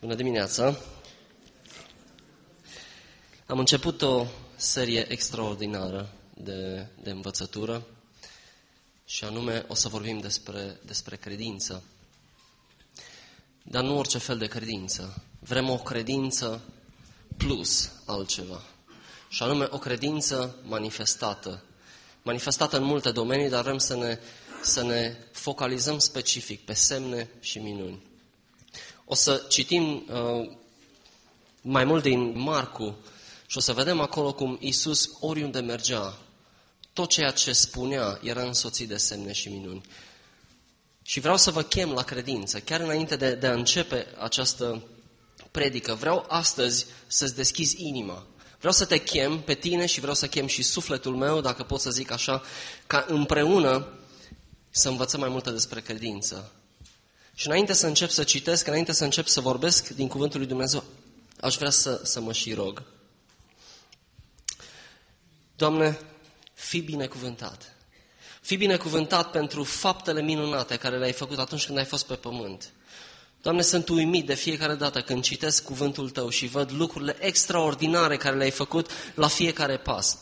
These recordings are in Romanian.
Bună dimineața! Am început o serie extraordinară de, de învățătură și anume o să vorbim despre, despre credință. Dar nu orice fel de credință. Vrem o credință plus altceva. Și anume o credință manifestată. Manifestată în multe domenii, dar vrem să ne, să ne focalizăm specific pe semne și minuni. O să citim uh, mai mult din Marcu și o să vedem acolo cum Isus oriunde mergea, tot ceea ce spunea era însoțit de semne și minuni. Și vreau să vă chem la credință, chiar înainte de, de a începe această predică. Vreau astăzi să-ți deschizi inima. Vreau să te chem pe tine și vreau să chem și sufletul meu, dacă pot să zic așa, ca împreună să învățăm mai multe despre credință. Și înainte să încep să citesc, înainte să încep să vorbesc din Cuvântul lui Dumnezeu, aș vrea să, să mă și rog. Doamne, fii binecuvântat. Fii binecuvântat pentru faptele minunate care le-ai făcut atunci când ai fost pe pământ. Doamne, sunt uimit de fiecare dată când citesc cuvântul Tău și văd lucrurile extraordinare care le-ai făcut la fiecare pas.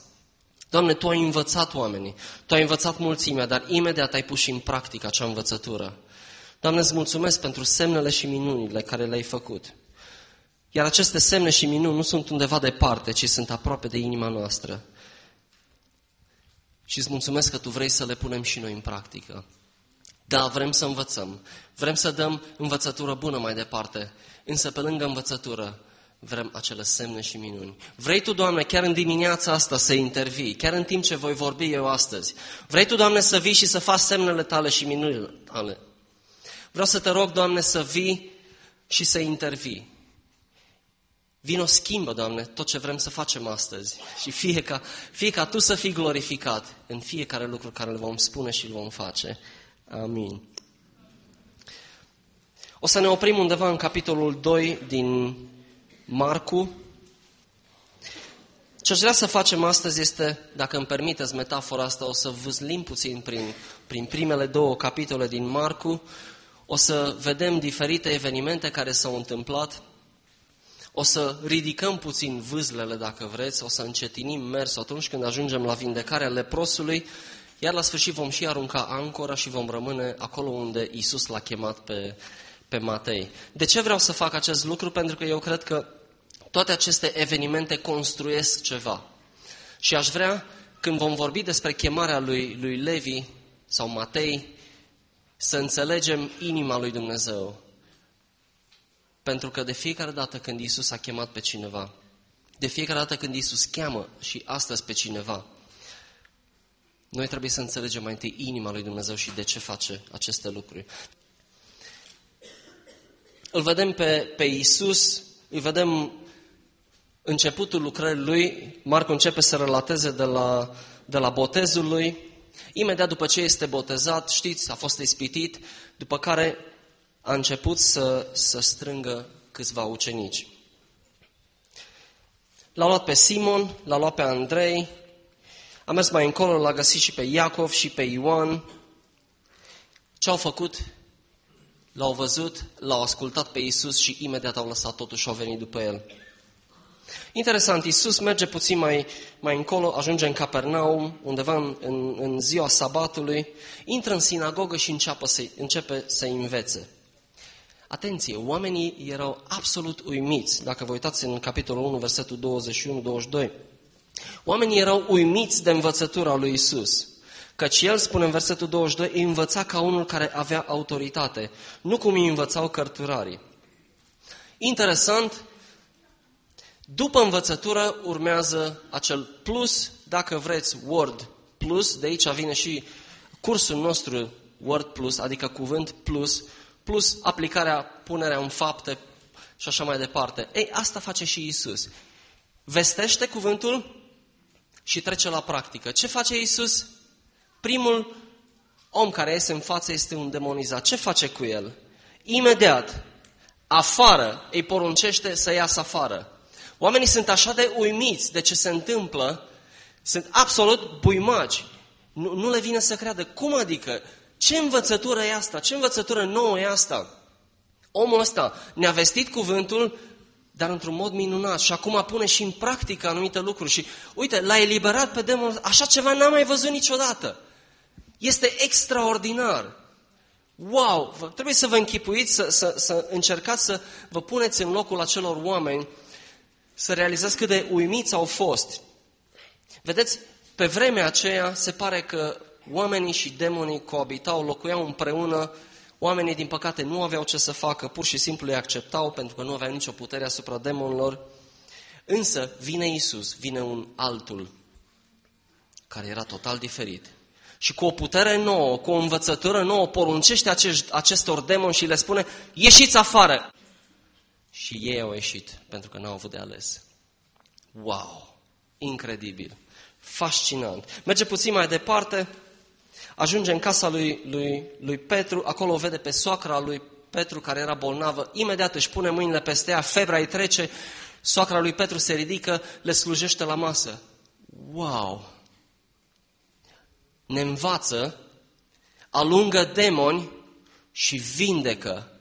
Doamne, Tu ai învățat oamenii, Tu ai învățat mulțimea, dar imediat ai pus și în practică acea învățătură. Doamne, îți mulțumesc pentru semnele și minunile care le-ai făcut. Iar aceste semne și minuni nu sunt undeva departe, ci sunt aproape de inima noastră. Și îți mulțumesc că Tu vrei să le punem și noi în practică. Da, vrem să învățăm, vrem să dăm învățătură bună mai departe, însă pe lângă învățătură vrem acele semne și minuni. Vrei Tu, Doamne, chiar în dimineața asta să intervii, chiar în timp ce voi vorbi eu astăzi. Vrei Tu, Doamne, să vii și să faci semnele Tale și minunile Tale. Vreau să te rog, Doamne, să vii și să intervii. Vino schimbă, Doamne, tot ce vrem să facem astăzi și fie ca, fie ca Tu să fii glorificat în fiecare lucru care îl vom spune și îl vom face. Amin. O să ne oprim undeva în capitolul 2 din Marcu. Ce aș vrea să facem astăzi este, dacă îmi permiteți metafora asta, o să vâzlim puțin prin, prin primele două capitole din Marcu, o să vedem diferite evenimente care s-au întâmplat, o să ridicăm puțin vâzlele, dacă vreți, o să încetinim mersul atunci când ajungem la vindecarea leprosului, iar la sfârșit vom și arunca ancora și vom rămâne acolo unde Isus l-a chemat pe, pe Matei. De ce vreau să fac acest lucru? Pentru că eu cred că toate aceste evenimente construiesc ceva. Și aș vrea, când vom vorbi despre chemarea lui, lui Levi sau Matei, să înțelegem inima lui Dumnezeu. Pentru că de fiecare dată când Isus a chemat pe cineva, de fiecare dată când Isus cheamă și astăzi pe cineva, noi trebuie să înțelegem mai întâi inima lui Dumnezeu și de ce face aceste lucruri. Îl vedem pe, pe Isus, îl vedem începutul lucrării lui, Marcu începe să relateze de la, de la botezul lui, imediat după ce este botezat, știți, a fost ispitit, după care a început să, să strângă câțiva ucenici. L-a luat pe Simon, l-a luat pe Andrei, a mers mai încolo, l-a găsit și pe Iacov și pe Ioan. Ce au făcut? L-au văzut, l-au ascultat pe Isus și imediat au lăsat totul și au venit după el. Interesant, Isus merge puțin mai, mai încolo, ajunge în Capernaum, undeva în, în, în ziua sabatului, intră în sinagogă și începe să, începe să învețe. Atenție, oamenii erau absolut uimiți. Dacă vă uitați în capitolul 1, versetul 21-22, oamenii erau uimiți de învățătura lui Isus. Căci el, spune în versetul 22, îi învăța ca unul care avea autoritate, nu cum îi învățau cărturarii. Interesant, după învățătură urmează acel plus, dacă vreți, Word Plus, de aici vine și cursul nostru Word Plus, adică cuvânt plus, plus aplicarea, punerea în fapte și așa mai departe. Ei, asta face și Isus. Vestește cuvântul și trece la practică. Ce face Isus? Primul om care iese în față este un demonizat. Ce face cu el? Imediat, afară, îi poruncește să iasă afară. Oamenii sunt așa de uimiți de ce se întâmplă, sunt absolut buimagi. Nu, nu le vine să creadă. Cum adică? Ce învățătură e asta? Ce învățătură nouă e asta? Omul ăsta ne-a vestit cuvântul, dar într-un mod minunat și acum pune și în practică anumite lucruri și uite, l-a eliberat pe demonul, așa ceva n-am mai văzut niciodată. Este extraordinar. Wow! Trebuie să vă închipuiți, să, să, să încercați să vă puneți în locul acelor oameni, să realizați cât de uimiți au fost. Vedeți, pe vremea aceea se pare că oamenii și demonii coabitau, locuiau împreună, oamenii din păcate nu aveau ce să facă, pur și simplu îi acceptau pentru că nu aveau nicio putere asupra demonilor. Însă vine Isus, vine un altul care era total diferit. Și cu o putere nouă, cu o învățătură nouă, poruncește acești, acestor demoni și le spune, ieșiți afară! Și ei au ieșit, pentru că n-au avut de ales. Wow! Incredibil! Fascinant! Merge puțin mai departe, ajunge în casa lui, lui, lui Petru, acolo o vede pe soacra lui Petru care era bolnavă, imediat își pune mâinile peste ea, febra îi trece, soacra lui Petru se ridică, le slujește la masă. Wow! Ne învață, alungă demoni și vindecă.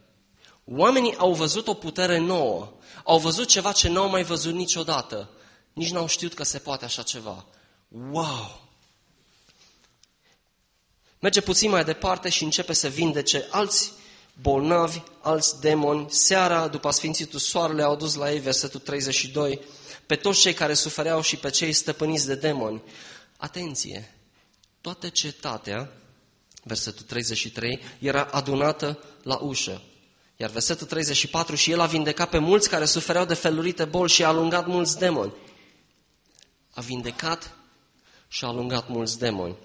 Oamenii au văzut o putere nouă, au văzut ceva ce n-au mai văzut niciodată. Nici n-au știut că se poate așa ceva. Wow! Merge puțin mai departe și începe să vindece alți bolnavi, alți demoni. Seara, după Sfințitul Soarele, au dus la ei, versetul 32, pe toți cei care sufereau și pe cei stăpâniți de demoni. Atenție! Toată cetatea, versetul 33, era adunată la ușă. Iar versetul 34, și el a vindecat pe mulți care sufereau de felurite boli și a alungat mulți demoni. A vindecat și a alungat mulți demoni.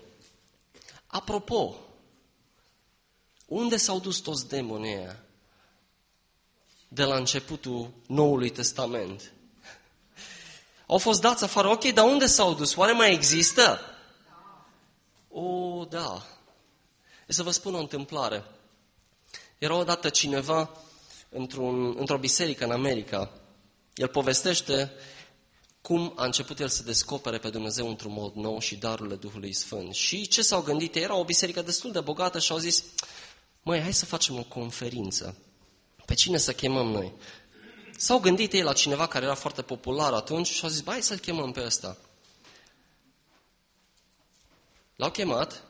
Apropo, unde s-au dus toți demonii ăia? De la începutul Noului Testament. Au fost dați afară. Ok, dar unde s-au dus? Oare mai există? O, da. E să vă spun o întâmplare. Era odată cineva într-un, într-o biserică în America. El povestește cum a început el să descopere pe Dumnezeu într-un mod nou și darurile Duhului Sfânt. Și ce s-au gândit? Era o biserică destul de bogată și au zis, măi, hai să facem o conferință. Pe cine să chemăm noi? S-au gândit ei la cineva care era foarte popular atunci și au zis, hai să-l chemăm pe ăsta. L-au chemat,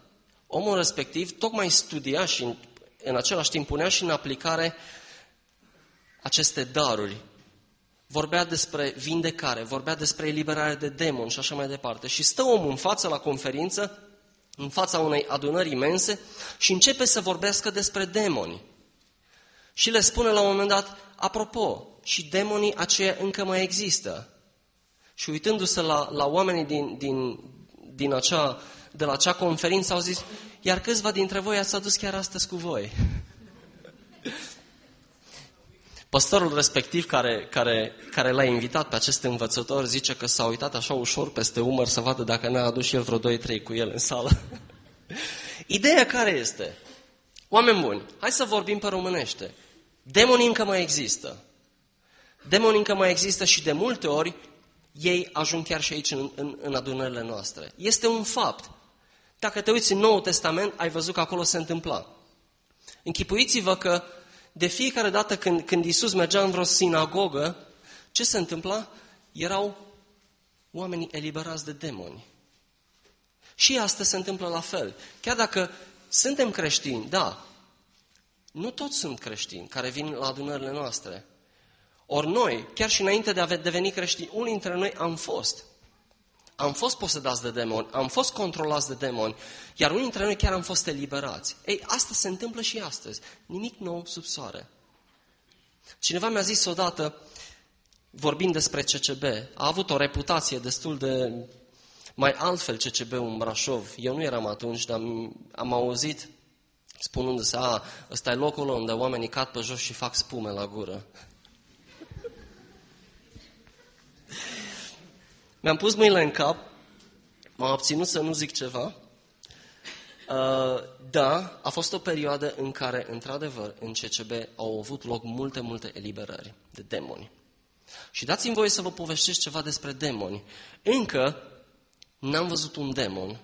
omul respectiv tocmai studia și în, în același timp punea și în aplicare aceste daruri vorbea despre vindecare, vorbea despre eliberare de demoni și așa mai departe. Și stă omul în față la conferință, în fața unei adunări imense și începe să vorbească despre demoni. Și le spune la un moment dat, apropo, și demonii aceia încă mai există. Și uitându-se la, la oamenii din, din, din acea, de la acea conferință, au zis, iar câțiva dintre voi ați adus chiar astăzi cu voi. Păstorul respectiv care, care, care l-a invitat pe acest învățător zice că s-a uitat așa ușor peste umăr să vadă dacă n-a adus și el vreo 2-3 cu el în sală. Ideea care este? Oameni buni, hai să vorbim pe românește. Demonii încă mai există. Demonii încă mai există și de multe ori ei ajung chiar și aici în, în, în adunările noastre. Este un fapt. Dacă te uiți în Noul Testament, ai văzut că acolo se întâmpla. Închipuiți-vă că de fiecare dată când, când Iisus mergea în vreo sinagogă, ce se întâmpla? Erau oamenii eliberați de demoni. Și astăzi se întâmplă la fel. Chiar dacă suntem creștini, da, nu toți sunt creștini care vin la adunările noastre. Ori noi, chiar și înainte de a deveni creștini, unii dintre noi am fost. Am fost posedați de demoni, am fost controlați de demoni, iar unii dintre noi chiar am fost eliberați. Ei, asta se întâmplă și astăzi. Nimic nou sub soare. Cineva mi-a zis odată, vorbind despre CCB, a avut o reputație destul de mai altfel CCB în Brașov. Eu nu eram atunci, dar am auzit spunându-se, a, ăsta e locul unde oamenii cad pe jos și fac spume la gură. Mi-am pus mâinile în cap, m-am obținut să nu zic ceva. Uh, da, a fost o perioadă în care, într-adevăr, în CCB au avut loc multe, multe eliberări de demoni. Și dați-mi voie să vă povestesc ceva despre demoni. Încă n-am văzut un demon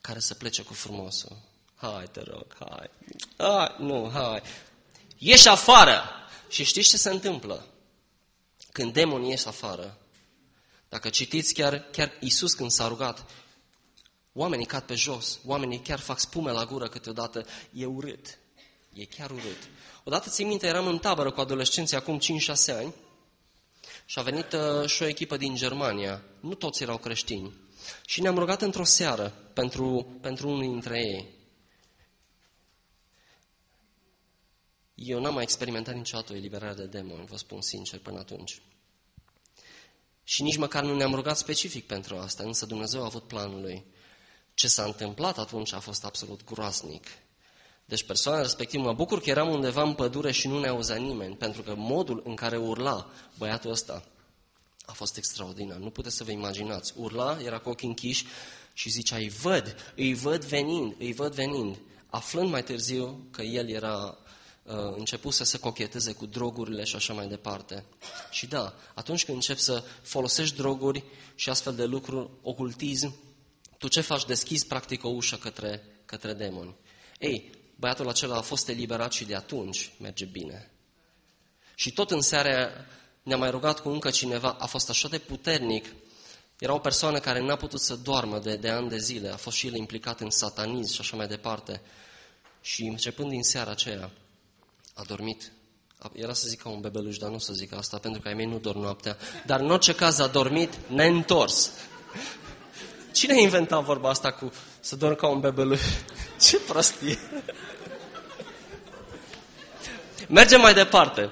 care să plece cu frumosul. Hai, te rog, hai. hai nu, hai. ieși afară! Și știți ce se întâmplă? Când demonii ies afară, dacă citiți chiar, chiar Iisus când s-a rugat, oamenii cad pe jos, oamenii chiar fac spume la gură câteodată, e urât. E chiar urât. Odată țin minte, eram în tabără cu adolescenții acum 5-6 ani și a venit uh, și o echipă din Germania. Nu toți erau creștini. Și ne-am rugat într-o seară pentru, pentru unul dintre ei. Eu n-am mai experimentat niciodată o eliberare de demoni, vă spun sincer, până atunci. Și nici măcar nu ne-am rugat specific pentru asta, însă Dumnezeu a avut planul lui. Ce s-a întâmplat atunci a fost absolut groaznic. Deci persoana respectivă, mă bucur că eram undeva în pădure și nu ne auzea nimeni, pentru că modul în care urla băiatul ăsta a fost extraordinar. Nu puteți să vă imaginați. Urla, era cu ochii închiși și zicea, îi văd, îi văd venind, îi văd venind. Aflând mai târziu că el era uh, început să se cocheteze cu drogurile și așa mai departe. Și da, atunci când începi să folosești droguri și astfel de lucruri, ocultism, tu ce faci? Deschizi practic o ușă către, către demoni. Ei, băiatul acela a fost eliberat și de atunci merge bine. Și tot în seara ne-a mai rugat cu încă cineva, a fost așa de puternic, era o persoană care n-a putut să doarmă de, de ani de zile, a fost și el implicat în satanism și așa mai departe. Și începând din seara aceea, a dormit. Era să zic ca un bebeluș, dar nu să zic asta, pentru că ai mei nu dorm noaptea. Dar în orice caz a dormit neîntors. Cine a inventat vorba asta cu să dorm ca un bebeluș? Ce prostie! Mergem mai departe.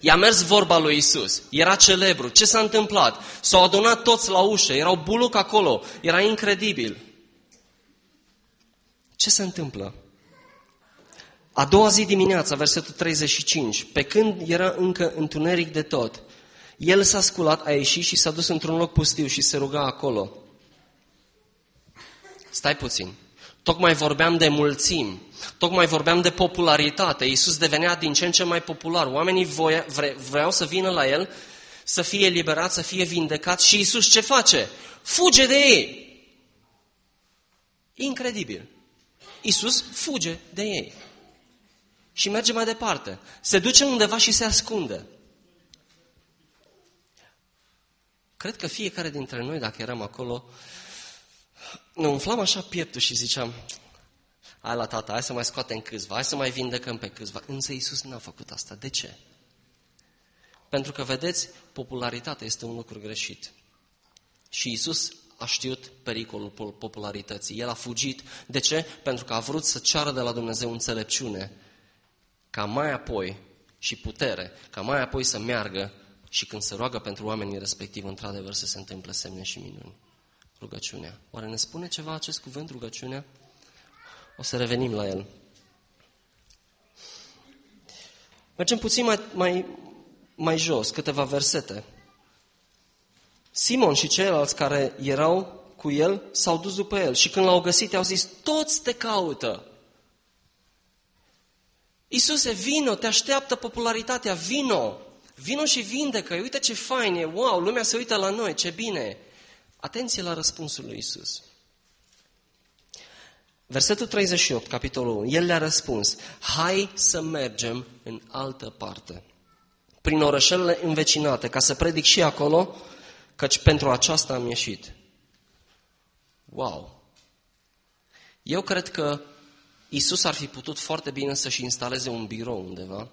I-a mers vorba lui Isus. Era celebru. Ce s-a întâmplat? S-au adunat toți la ușă. Erau buluc acolo. Era incredibil. Ce se întâmplă? A doua zi dimineața, versetul 35, pe când era încă întuneric de tot, el s-a sculat, a ieșit și s-a dus într-un loc pustiu și se ruga acolo. Stai puțin. Tocmai vorbeam de mulțimi, tocmai vorbeam de popularitate. Iisus devenea din ce în ce mai popular. Oamenii voia, vre, vreau să vină la El, să fie eliberat, să fie vindecat și Iisus ce face? Fuge de ei. Incredibil. Iisus fuge de ei. Și merge mai departe. Se duce undeva și se ascunde. Cred că fiecare dintre noi, dacă eram acolo, ne umflam așa pieptul și ziceam, hai la tata, hai să mai scoatem câțiva, hai să mai vindecăm pe câțiva. Însă Iisus n-a făcut asta. De ce? Pentru că, vedeți, popularitatea este un lucru greșit. Și Iisus a știut pericolul popularității. El a fugit. De ce? Pentru că a vrut să ceară de la Dumnezeu înțelepciune, ca mai apoi și putere, ca mai apoi să meargă și când se roagă pentru oamenii respectiv, într-adevăr, să se întâmple semne și minuni rugăciunea. Oare ne spune ceva acest cuvânt, rugăciunea? O să revenim la el. Mergem puțin mai, mai, mai jos, câteva versete. Simon și ceilalți care erau cu el s-au dus după el și când l-au găsit, i-au zis, toți te caută. Iisuse, vino, te așteaptă popularitatea, vino, vino și vindecă, uite ce fain e, wow, lumea se uită la noi, ce bine. Atenție la răspunsul lui Isus. Versetul 38, capitolul 1. El le-a răspuns, hai să mergem în altă parte, prin orășelele învecinate, ca să predic și acolo, căci pentru aceasta am ieșit. Wow! Eu cred că Isus ar fi putut foarte bine să-și instaleze un birou undeva,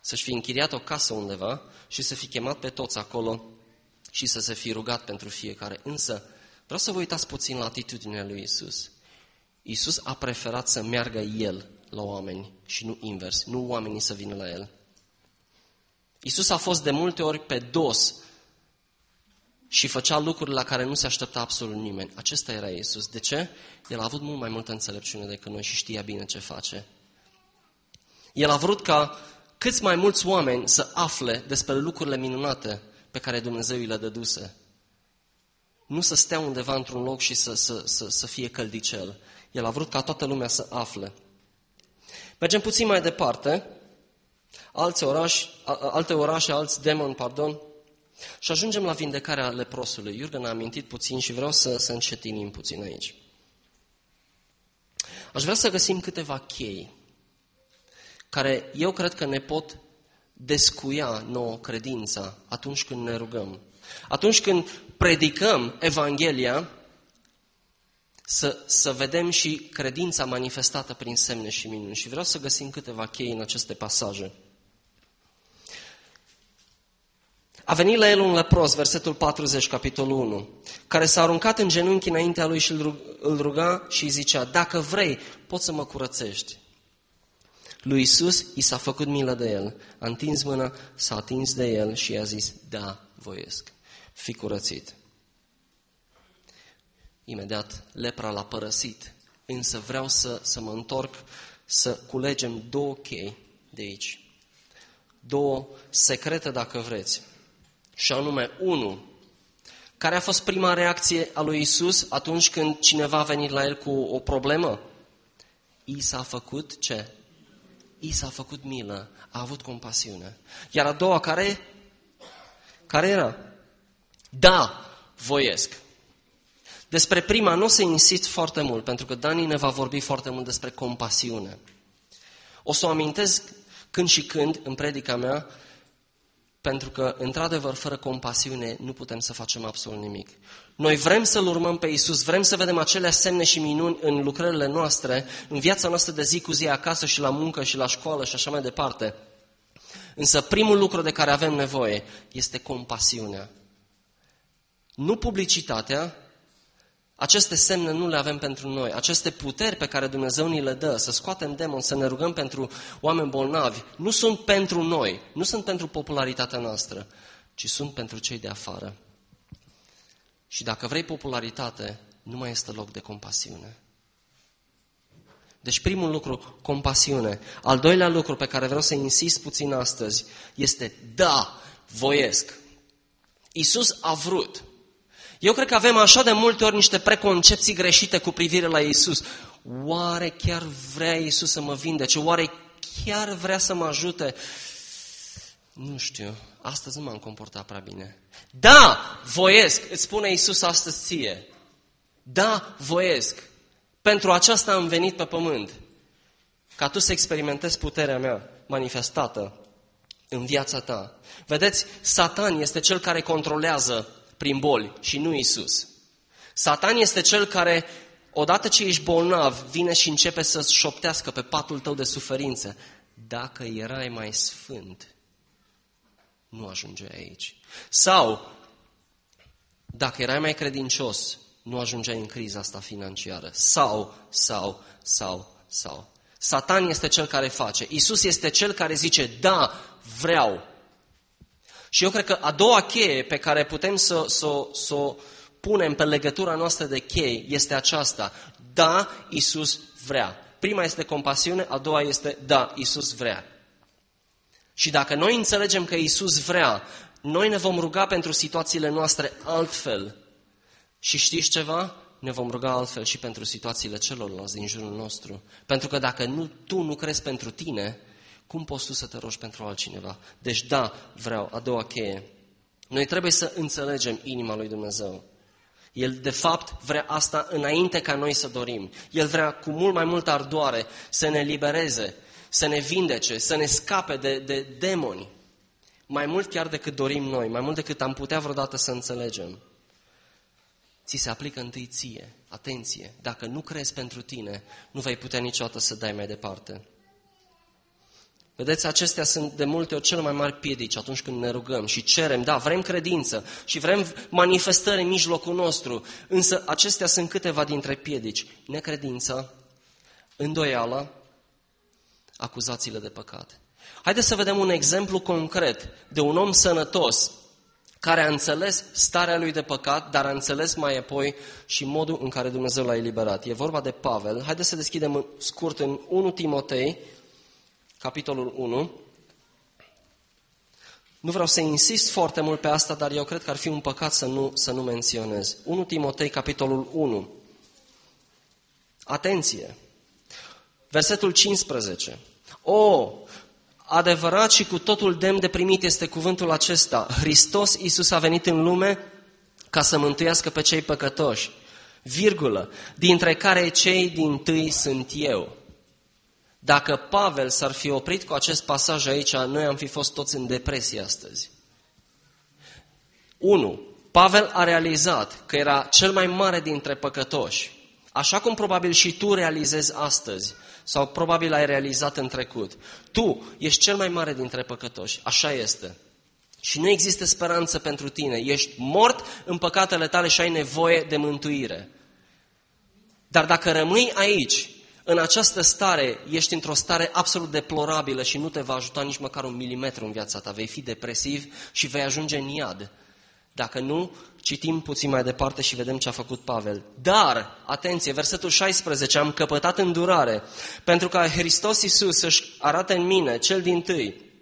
să-și fi închiriat o casă undeva și să fi chemat pe toți acolo și să se fi rugat pentru fiecare. Însă, vreau să vă uitați puțin la atitudinea lui Isus. Isus a preferat să meargă El la oameni și nu invers, nu oamenii să vină la El. Isus a fost de multe ori pe dos și făcea lucruri la care nu se aștepta absolut nimeni. Acesta era Isus. De ce? El a avut mult mai multă înțelepciune decât noi și știa bine ce face. El a vrut ca câți mai mulți oameni să afle despre lucrurile minunate pe care Dumnezeu îi le dăduse. Nu să stea undeva într-un loc și să, să, să, să fie căldicel. El a vrut ca toată lumea să afle. Mergem puțin mai departe. Alți oraș, alte orașe, alți demoni, pardon, și ajungem la vindecarea leprosului. Iurgen a amintit puțin și vreau să, să încetinim puțin aici. Aș vrea să găsim câteva chei care eu cred că ne pot descuia nouă credința atunci când ne rugăm. Atunci când predicăm Evanghelia, să, să vedem și credința manifestată prin semne și minuni. Și vreau să găsim câteva chei în aceste pasaje. A venit la el un lepros, versetul 40, capitolul 1, care s-a aruncat în genunchi înaintea lui și îl ruga și îi zicea, dacă vrei, poți să mă curățești. Lui Isus i s-a făcut milă de el, a întins mâna, s-a atins de el și i-a zis, da, voiesc, fi curățit. Imediat lepra l-a părăsit, însă vreau să, să mă întorc, să culegem două chei de aici. Două secrete, dacă vreți. Și anume, unu, care a fost prima reacție a lui Isus atunci când cineva a venit la el cu o problemă? I s-a făcut ce? I s-a făcut milă, a avut compasiune. Iar a doua care? Care era? Da, voiesc. Despre prima nu o să insist foarte mult, pentru că Dani ne va vorbi foarte mult despre compasiune. O să o amintesc când și când în predica mea, pentru că, într-adevăr, fără compasiune nu putem să facem absolut nimic. Noi vrem să-L urmăm pe Isus, vrem să vedem acele semne și minuni în lucrările noastre, în viața noastră de zi cu zi, acasă și la muncă și la școală și așa mai departe. Însă primul lucru de care avem nevoie este compasiunea. Nu publicitatea, aceste semne nu le avem pentru noi. Aceste puteri pe care Dumnezeu ni le dă, să scoatem demon, să ne rugăm pentru oameni bolnavi, nu sunt pentru noi, nu sunt pentru popularitatea noastră, ci sunt pentru cei de afară. Și dacă vrei popularitate, nu mai este loc de compasiune. Deci primul lucru, compasiune. Al doilea lucru pe care vreau să insist puțin astăzi este, da, voiesc. Iisus a vrut. Eu cred că avem așa de multe ori niște preconcepții greșite cu privire la Isus. Oare chiar vrea Isus să mă vindece? Oare chiar vrea să mă ajute? Nu știu, astăzi nu m-am comportat prea bine. Da, voiesc, îți spune Isus astăzi ție. Da, voiesc. Pentru aceasta am venit pe pământ. Ca tu să experimentezi puterea mea manifestată în viața ta. Vedeți, Satan este cel care controlează prin boli și nu Isus. Satan este cel care, odată ce ești bolnav, vine și începe să șoptească pe patul tău de suferință. Dacă erai mai sfânt, nu ajunge aici. Sau, dacă erai mai credincios, nu ajungeai în criza asta financiară. Sau, sau, sau, sau. Satan este cel care face. Isus este cel care zice, da, vreau. Și eu cred că a doua cheie pe care putem să, să, să o punem pe legătura noastră de chei este aceasta. Da, Isus vrea. Prima este compasiune, a doua este da, Isus vrea. Și dacă noi înțelegem că Isus vrea, noi ne vom ruga pentru situațiile noastre altfel. Și știți ceva? Ne vom ruga altfel și pentru situațiile celorlalți din jurul nostru. Pentru că dacă nu, tu nu crezi pentru tine, cum poți tu să te rogi pentru altcineva? Deci da, vreau, a doua cheie. Noi trebuie să înțelegem inima lui Dumnezeu. El, de fapt, vrea asta înainte ca noi să dorim. El vrea cu mult mai multă ardoare să ne libereze, să ne vindece, să ne scape de, de demoni. Mai mult chiar decât dorim noi, mai mult decât am putea vreodată să înțelegem. Ți se aplică întâi ție. Atenție! Dacă nu crezi pentru tine, nu vei putea niciodată să dai mai departe. Vedeți, acestea sunt de multe ori cele mai mari piedici atunci când ne rugăm și cerem, da, vrem credință și vrem manifestări în mijlocul nostru, însă acestea sunt câteva dintre piedici. Necredința, îndoiala, acuzațiile de păcat. Haideți să vedem un exemplu concret de un om sănătos care a înțeles starea lui de păcat, dar a înțeles mai apoi și modul în care Dumnezeu l-a eliberat. E vorba de Pavel. Haideți să deschidem scurt în 1 Timotei, capitolul 1. Nu vreau să insist foarte mult pe asta, dar eu cred că ar fi un păcat să nu, să nu menționez. 1 Timotei, capitolul 1. Atenție! Versetul 15. O, adevărat și cu totul demn de primit este cuvântul acesta. Hristos Iisus a venit în lume ca să mântuiască pe cei păcătoși. Virgulă, dintre care cei din tâi sunt eu. Dacă Pavel s-ar fi oprit cu acest pasaj aici, noi am fi fost toți în depresie astăzi. 1. Pavel a realizat că era cel mai mare dintre păcătoși, așa cum probabil și tu realizezi astăzi, sau probabil ai realizat în trecut. Tu ești cel mai mare dintre păcătoși, așa este. Și nu există speranță pentru tine. Ești mort în păcatele tale și ai nevoie de mântuire. Dar dacă rămâi aici, în această stare, ești într-o stare absolut deplorabilă și nu te va ajuta nici măcar un milimetru în viața ta. Vei fi depresiv și vei ajunge în iad. Dacă nu, citim puțin mai departe și vedem ce a făcut Pavel. Dar, atenție, versetul 16, am căpătat îndurare, pentru ca Hristos Iisus să-și arate în mine, cel din tâi,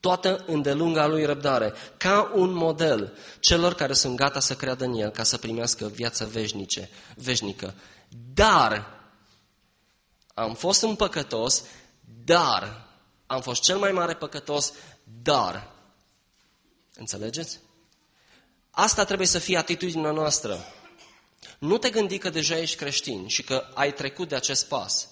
toată îndelunga lui răbdare, ca un model celor care sunt gata să creadă în El, ca să primească viața veșnice, veșnică. Dar, am fost un păcătos, dar, am fost cel mai mare păcătos, dar, înțelegeți? Asta trebuie să fie atitudinea noastră. Nu te gândi că deja ești creștin și că ai trecut de acest pas.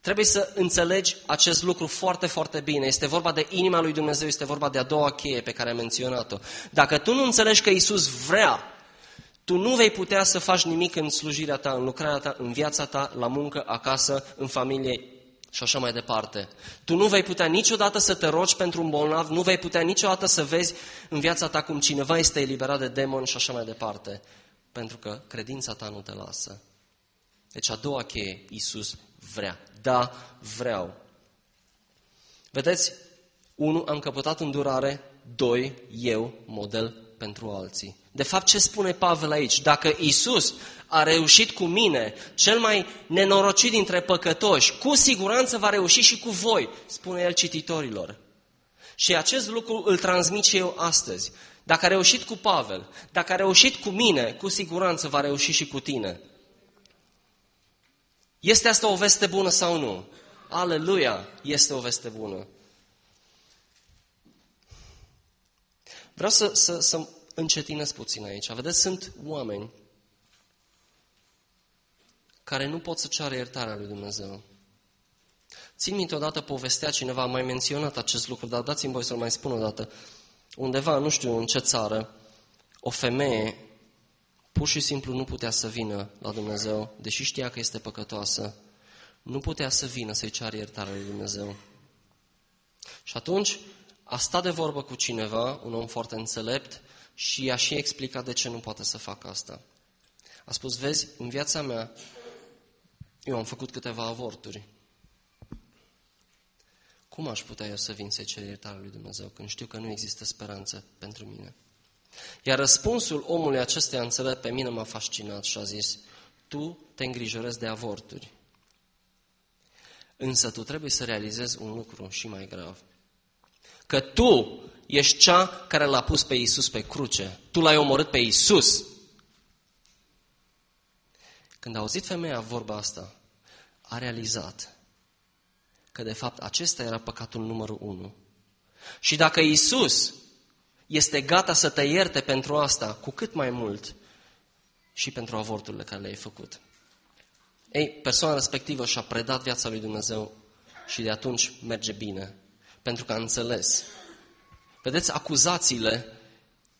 Trebuie să înțelegi acest lucru foarte, foarte bine. Este vorba de inima lui Dumnezeu, este vorba de a doua cheie pe care am menționat-o. Dacă tu nu înțelegi că Isus vrea, tu nu vei putea să faci nimic în slujirea ta, în lucrarea ta, în viața ta, la muncă, acasă, în familie și așa mai departe. Tu nu vei putea niciodată să te rogi pentru un bolnav, nu vei putea niciodată să vezi în viața ta cum cineva este eliberat de demon și așa mai departe. Pentru că credința ta nu te lasă. Deci a doua cheie, Isus vrea. Da, vreau. Vedeți? Unu, am căpătat îndurare. Doi, eu, model pentru alții. De fapt, ce spune Pavel aici? Dacă Isus a reușit cu mine, cel mai nenorocit dintre păcătoși, cu siguranță va reuși și cu voi, spune el cititorilor. Și acest lucru îl transmit și eu astăzi. Dacă a reușit cu Pavel, dacă a reușit cu mine, cu siguranță va reuși și cu tine. Este asta o veste bună sau nu? Aleluia! Este o veste bună. Vreau să, să, să încetinesc puțin aici. Vedeți, sunt oameni care nu pot să ceară iertarea lui Dumnezeu. Țin minte odată povestea cineva, a mai menționat acest lucru, dar dați-mi voi să-l mai spun odată. Undeva, nu știu în ce țară, o femeie pur și simplu nu putea să vină la Dumnezeu, deși știa că este păcătoasă, nu putea să vină să-i ceară iertarea lui Dumnezeu. Și atunci a stat de vorbă cu cineva, un om foarte înțelept, și a și explicat de ce nu poate să facă asta. A spus, vezi, în viața mea, eu am făcut câteva avorturi. Cum aș putea eu să vin să cer iertarea lui Dumnezeu când știu că nu există speranță pentru mine? Iar răspunsul omului acesteia înțelept pe mine m-a fascinat și a zis, tu te îngrijorezi de avorturi. Însă tu trebuie să realizezi un lucru și mai grav. Că tu ești cea care l-a pus pe Isus pe cruce. Tu l-ai omorât pe Isus. Când a auzit femeia vorba asta, a realizat că de fapt acesta era păcatul numărul unu. Și dacă Isus este gata să te ierte pentru asta, cu cât mai mult și pentru avorturile care le-ai făcut. Ei, persoana respectivă și-a predat viața lui Dumnezeu și de atunci merge bine, pentru că a înțeles. Vedeți, acuzațiile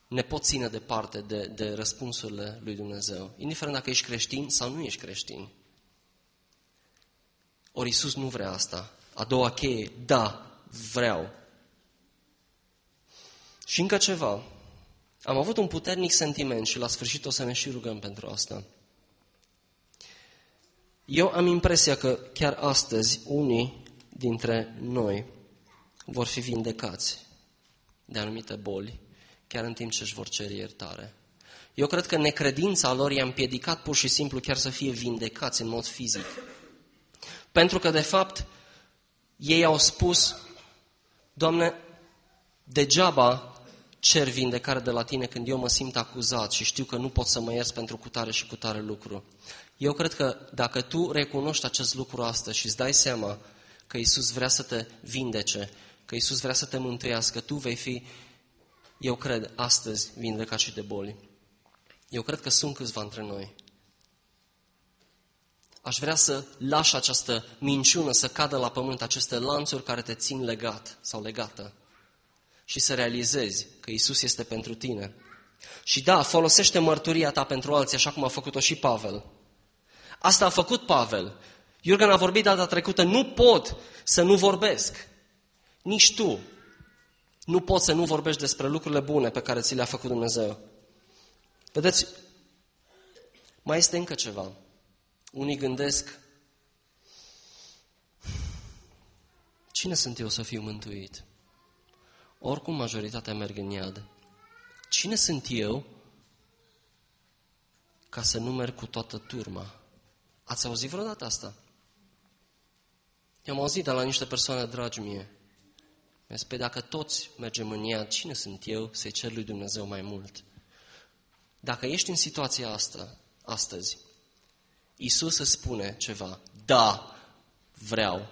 ne pot ține departe de, de răspunsurile lui Dumnezeu, indiferent dacă ești creștin sau nu ești creștin. Ori Iisus nu vrea asta. A doua cheie, da, vreau. Și încă ceva. Am avut un puternic sentiment și la sfârșit o să ne și rugăm pentru asta. Eu am impresia că chiar astăzi unii dintre noi vor fi vindecați de anumite boli, chiar în timp ce își vor cere iertare. Eu cred că necredința lor i-a împiedicat pur și simplu chiar să fie vindecați în mod fizic. Pentru că, de fapt, ei au spus, Doamne, degeaba cer vindecare de la tine când eu mă simt acuzat și știu că nu pot să mă iers pentru cutare și cutare lucru. Eu cred că dacă tu recunoști acest lucru astăzi și îți dai seama că Isus vrea să te vindece, că Isus vrea să te mântuiască, tu vei fi, eu cred, astăzi vindecat și de boli. Eu cred că sunt câțiva între noi. Aș vrea să lași această minciună să cadă la pământ, aceste lanțuri care te țin legat sau legată și să realizezi că Isus este pentru tine. Și da, folosește mărturia ta pentru alții, așa cum a făcut-o și Pavel. Asta a făcut Pavel. Iurgen a vorbit data trecută, nu pot să nu vorbesc. Nici tu. Nu poți să nu vorbești despre lucrurile bune pe care ți le-a făcut Dumnezeu. Vedeți, mai este încă ceva. Unii gândesc, cine sunt eu să fiu mântuit? Oricum majoritatea merg în iad. Cine sunt eu ca să nu merg cu toată turma? Ați auzit vreodată asta? Eu am auzit de la niște persoane dragi mie. Mi spune, dacă toți mergem în iad, cine sunt eu să-i cer lui Dumnezeu mai mult? Dacă ești în situația asta, astăzi, Isus îți spune ceva. Da, vreau.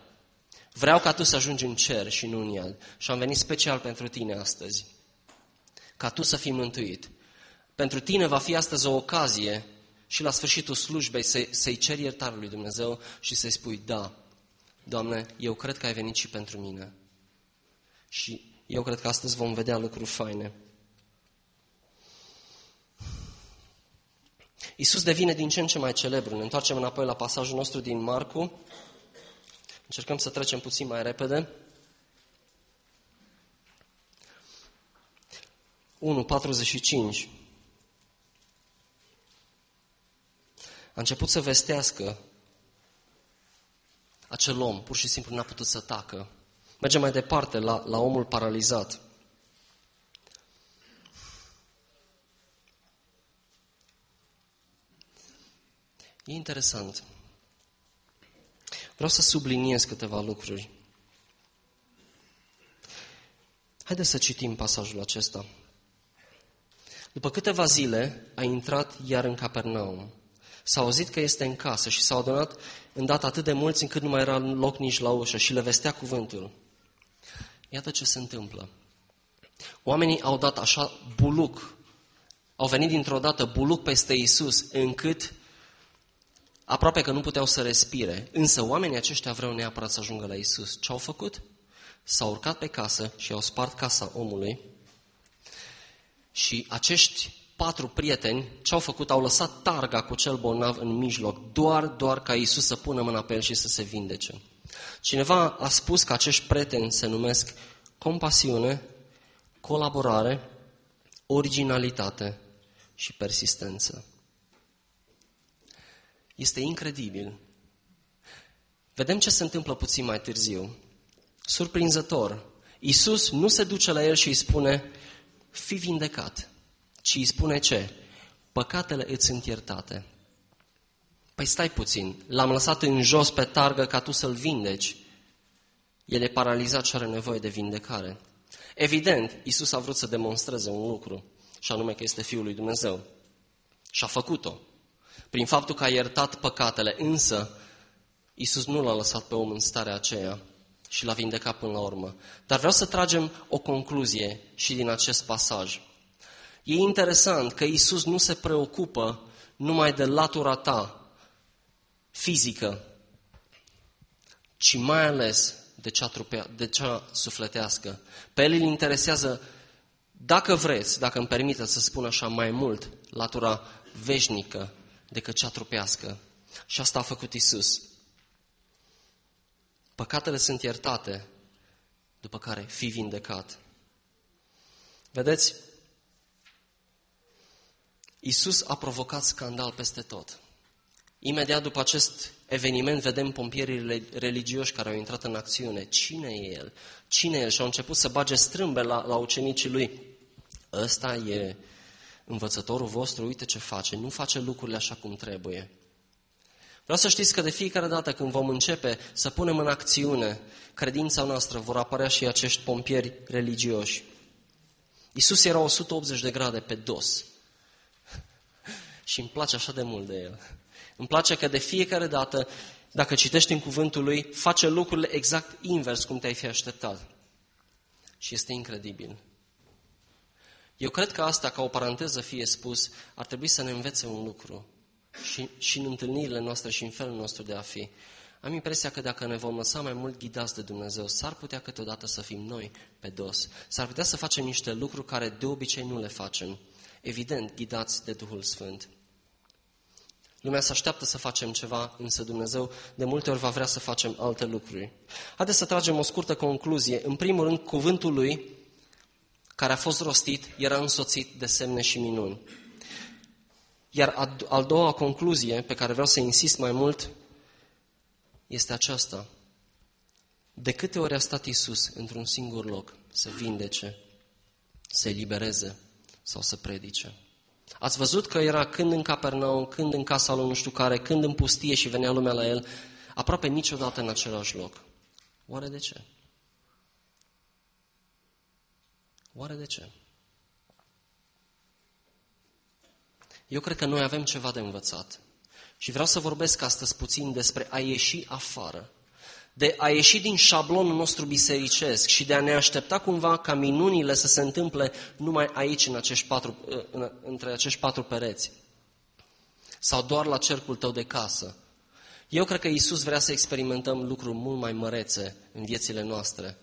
Vreau ca tu să ajungi în cer și nu în iad. Și am venit special pentru tine astăzi. Ca tu să fii mântuit. Pentru tine va fi astăzi o ocazie și la sfârșitul slujbei să, să-i ceri iertare lui Dumnezeu și să-i spui, da, Doamne, eu cred că ai venit și pentru mine. Și eu cred că astăzi vom vedea lucruri faine. Isus devine din ce în ce mai celebru. Ne întoarcem înapoi la pasajul nostru din Marcu. Încercăm să trecem puțin mai repede. 1.45 A început să vestească acel om, pur și simplu n-a putut să tacă. Mergem mai departe la, la omul paralizat. E interesant. Vreau să subliniez câteva lucruri. Haideți să citim pasajul acesta. După câteva zile a intrat iar în Capernaum. S-a auzit că este în casă și s-au adunat îndată atât de mulți încât nu mai era loc nici la ușă și le vestea cuvântul. Iată ce se întâmplă. Oamenii au dat așa buluc, au venit dintr-o dată buluc peste Isus, încât aproape că nu puteau să respire. Însă oamenii aceștia vreau neapărat să ajungă la Isus. Ce au făcut? S-au urcat pe casă și au spart casa omului și acești patru prieteni ce au făcut? Au lăsat targa cu cel bolnav în mijloc, doar, doar ca Isus să pună mâna pe el și să se vindece. Cineva a spus că acești prieteni se numesc compasiune, colaborare, originalitate și persistență. Este incredibil. Vedem ce se întâmplă puțin mai târziu. Surprinzător. Iisus nu se duce la el și îi spune, fi vindecat, ci îi spune ce? Păcatele îți sunt iertate. Păi stai puțin, l-am lăsat în jos pe targă ca tu să-l vindeci. El e paralizat și are nevoie de vindecare. Evident, Isus a vrut să demonstreze un lucru, și anume că este Fiul lui Dumnezeu. Și a făcut-o prin faptul că a iertat păcatele, însă Isus nu l-a lăsat pe om în starea aceea și l-a vindecat până la urmă. Dar vreau să tragem o concluzie și din acest pasaj. E interesant că Isus nu se preocupă numai de latura ta fizică, ci mai ales de cea, trupea, de cea sufletească. Pe el îl interesează, dacă vreți, dacă îmi permite să spun așa mai mult, latura veșnică decât cea trupească. Și asta a făcut Isus. Păcatele sunt iertate, după care fi vindecat. Vedeți, Isus a provocat scandal peste tot. Imediat după acest eveniment vedem pompierii religioși care au intrat în acțiune. Cine e el? Cine e el? Și au început să bage strâmbe la, la ucenicii lui. Ăsta e învățătorul vostru, uite ce face, nu face lucrurile așa cum trebuie. Vreau să știți că de fiecare dată când vom începe să punem în acțiune credința noastră, vor apărea și acești pompieri religioși. Iisus era 180 de grade pe dos. și îmi place așa de mult de el. Îmi place că de fiecare dată, dacă citești în cuvântul lui, face lucrurile exact invers cum te-ai fi așteptat. Și este incredibil. Eu cred că asta, ca o paranteză fie spus, ar trebui să ne învețe un lucru. și, și în întâlnirile noastre și în felul nostru de a fi. Am impresia că dacă ne vom lăsa mai mult ghidați de Dumnezeu, s-ar putea câteodată să fim noi pe dos. S-ar putea să facem niște lucruri care de obicei nu le facem. Evident, ghidați de Duhul Sfânt. Lumea se așteaptă să facem ceva, însă Dumnezeu de multe ori va vrea să facem alte lucruri. Haideți să tragem o scurtă concluzie. În primul rând, cuvântul lui, care a fost rostit, era însoțit de semne și minuni. Iar al doua concluzie, pe care vreau să insist mai mult, este aceasta. De câte ori a stat Isus într-un singur loc să vindece, să elibereze sau să predice? Ați văzut că era când în Capernaum, când în casa lui nu știu care, când în pustie și venea lumea la el, aproape niciodată în același loc. Oare de ce? Oare de ce? Eu cred că noi avem ceva de învățat. Și vreau să vorbesc astăzi puțin despre a ieși afară. De a ieși din șablonul nostru bisericesc și de a ne aștepta cumva ca minunile să se întâmple numai aici, în acești patru, în, între acești patru pereți. Sau doar la cercul tău de casă. Eu cred că Isus vrea să experimentăm lucruri mult mai mărețe în viețile noastre.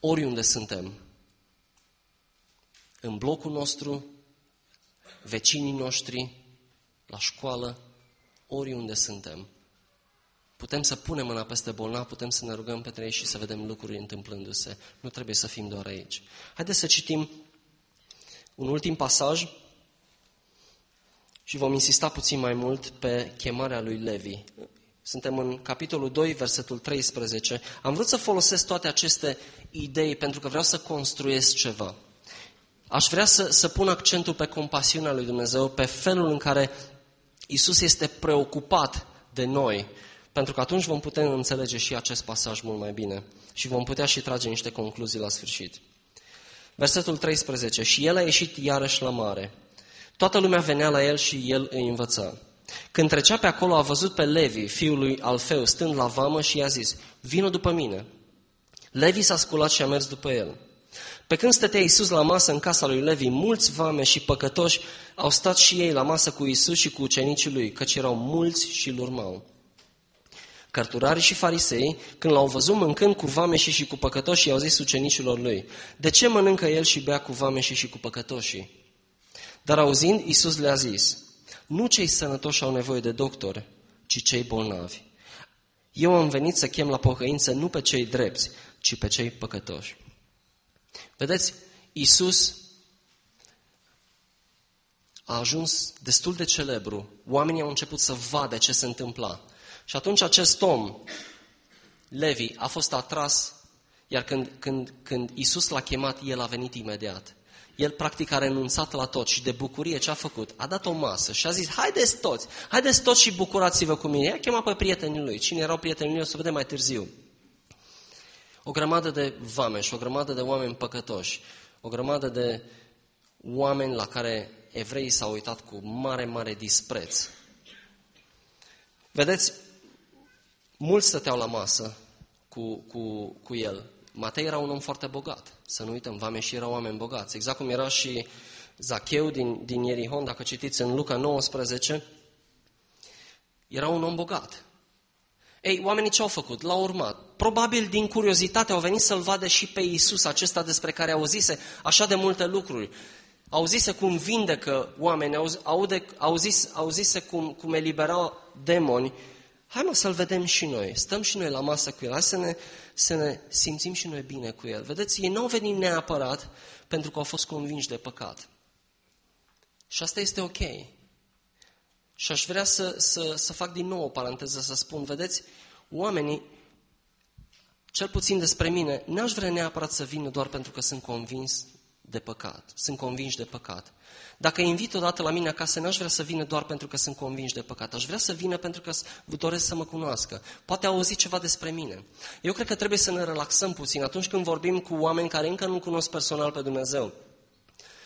Oriunde suntem. În blocul nostru, vecinii noștri, la școală, oriunde suntem. Putem să punem mâna peste bolnav, putem să ne rugăm pentru ei și să vedem lucruri întâmplându-se. Nu trebuie să fim doar aici. Haideți să citim un ultim pasaj și vom insista puțin mai mult pe chemarea lui Levi. Suntem în capitolul 2, versetul 13. Am vrut să folosesc toate aceste idei pentru că vreau să construiesc ceva. Aș vrea să, să pun accentul pe compasiunea lui Dumnezeu, pe felul în care Isus este preocupat de noi, pentru că atunci vom putea înțelege și acest pasaj mult mai bine și vom putea și trage niște concluzii la sfârșit. Versetul 13. Și el a ieșit iarăși la mare. Toată lumea venea la el și el îi învăța. Când trecea pe acolo, a văzut pe Levi, fiul lui Alfeu, stând la vamă și i-a zis, vină după mine. Levi s-a sculat și a mers după el. Pe când stătea Iisus la masă în casa lui Levi, mulți vame și păcătoși au stat și ei la masă cu Iisus și cu ucenicii lui, căci erau mulți și îl urmau. Cărturarii și farisei, când l-au văzut mâncând cu vameșii și cu păcătoșii, au zis ucenicilor lui, de ce mănâncă el și bea cu vameșii și cu păcătoșii? Dar auzind, Iisus le-a zis, nu cei sănătoși au nevoie de doctor, ci cei bolnavi. Eu am venit să chem la pocăință nu pe cei drepți, ci pe cei păcătoși. Vedeți, Isus a ajuns destul de celebru. Oamenii au început să vadă ce se întâmpla. Și atunci acest om, Levi, a fost atras, iar când, când, când Isus l-a chemat, el a venit imediat. El practic a renunțat la tot și de bucurie ce a făcut? A dat o masă și a zis, haideți toți, haideți toți și bucurați-vă cu mine. I-a chemat pe prietenii lui. Cine erau prietenii lui o să vedem mai târziu o grămadă de vameși, o grămadă de oameni păcătoși, o grămadă de oameni la care evreii s-au uitat cu mare, mare dispreț. Vedeți, mulți stăteau la masă cu, cu, cu el. Matei era un om foarte bogat, să nu uităm, vameșii erau oameni bogați. Exact cum era și Zacheu din, din Ierihon, dacă citiți în Luca 19, era un om bogat. Ei, oamenii ce au făcut? L-au urmat. Probabil din curiozitate au venit să-l vadă și pe Iisus acesta despre care auzise așa de multe lucruri. Auzise cum vindecă oameni, aude, auzise, auzise cum, cum elibera demoni. Hai mă să-l vedem și noi. Stăm și noi la masă cu el. Hai să ne, să ne simțim și noi bine cu el. Vedeți, ei nu au venit neapărat pentru că au fost convinși de păcat. Și asta este ok. Și aș vrea să, să, să fac din nou o paranteză, să spun, vedeți, oamenii, cel puțin despre mine, n-aș vrea neapărat să vină doar pentru că sunt convins de păcat, sunt convinși de păcat. Dacă îi invit odată la mine acasă, n-aș vrea să vină doar pentru că sunt convinși de păcat. Aș vrea să vină pentru că doresc să mă cunoască. Poate auzi ceva despre mine. Eu cred că trebuie să ne relaxăm puțin atunci când vorbim cu oameni care încă nu cunosc personal pe Dumnezeu.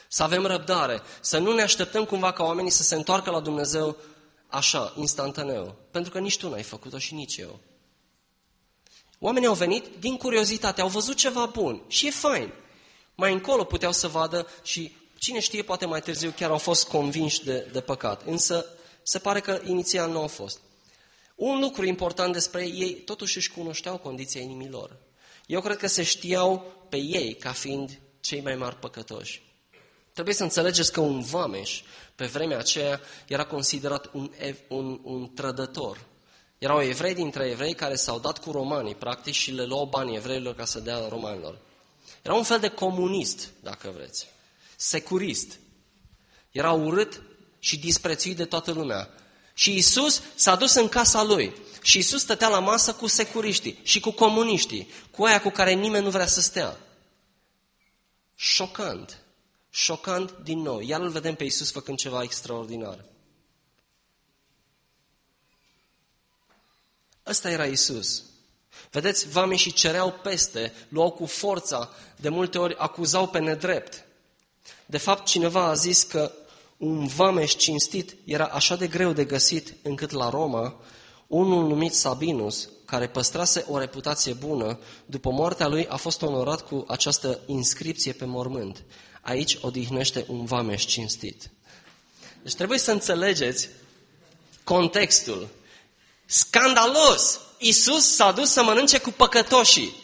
Să avem răbdare, să nu ne așteptăm cumva ca oamenii să se întoarcă la Dumnezeu așa, instantaneu. Pentru că nici tu n-ai făcut-o și nici eu. Oamenii au venit din curiozitate, au văzut ceva bun și e fain. Mai încolo puteau să vadă și Cine știe, poate mai târziu chiar au fost convinși de, de păcat. Însă se pare că inițial nu au fost. Un lucru important despre ei, totuși își cunoșteau condiția inimilor. Eu cred că se știau pe ei ca fiind cei mai mari păcătoși. Trebuie să înțelegeți că un vameș, pe vremea aceea, era considerat un, un, un trădător. Erau evrei dintre evrei care s-au dat cu romanii, practic, și le luau banii evreilor ca să dea romanilor. Era un fel de comunist, dacă vreți. Securist. Era urât și disprețuit de toată lumea. Și Isus s-a dus în casa lui. Și Isus stătea la masă cu securiștii și cu comuniștii, cu aia cu care nimeni nu vrea să stea. Șocant. Șocant din nou. Iar îl vedem pe Isus făcând ceva extraordinar. Ăsta era Isus. Vedeți, vame și cereau peste, luau cu forța, de multe ori acuzau pe nedrept. De fapt, cineva a zis că un vameș cinstit era așa de greu de găsit încât la Roma, unul numit Sabinus, care păstrase o reputație bună, după moartea lui a fost onorat cu această inscripție pe mormânt. Aici odihnește un vameș cinstit. Deci trebuie să înțelegeți contextul. Scandalos! Isus s-a dus să mănânce cu păcătoșii.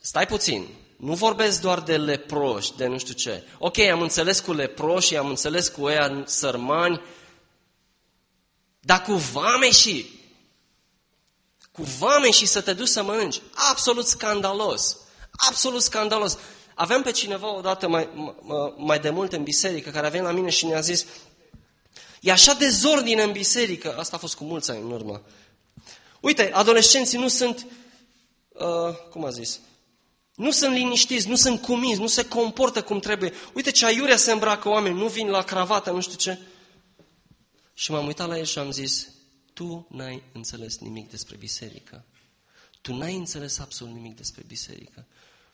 Stai puțin, nu vorbesc doar de leproși, de nu știu ce. Ok, am înțeles cu leproși, am înțeles cu ăia sărmani, dar cu vame și cu vame și să te duci să mănânci. Absolut scandalos. Absolut scandalos. Aveam pe cineva odată mai, mai de mult în biserică care a venit la mine și ne-a zis e așa de zordine în biserică. Asta a fost cu mulți ani în urmă. Uite, adolescenții nu sunt, uh, cum a zis, nu sunt liniștiți, nu sunt cuminți, nu se comportă cum trebuie. Uite ce aiurea se îmbracă oameni, nu vin la cravată, nu știu ce. Și m-am uitat la el și am zis, tu n-ai înțeles nimic despre biserică. Tu n-ai înțeles absolut nimic despre biserică.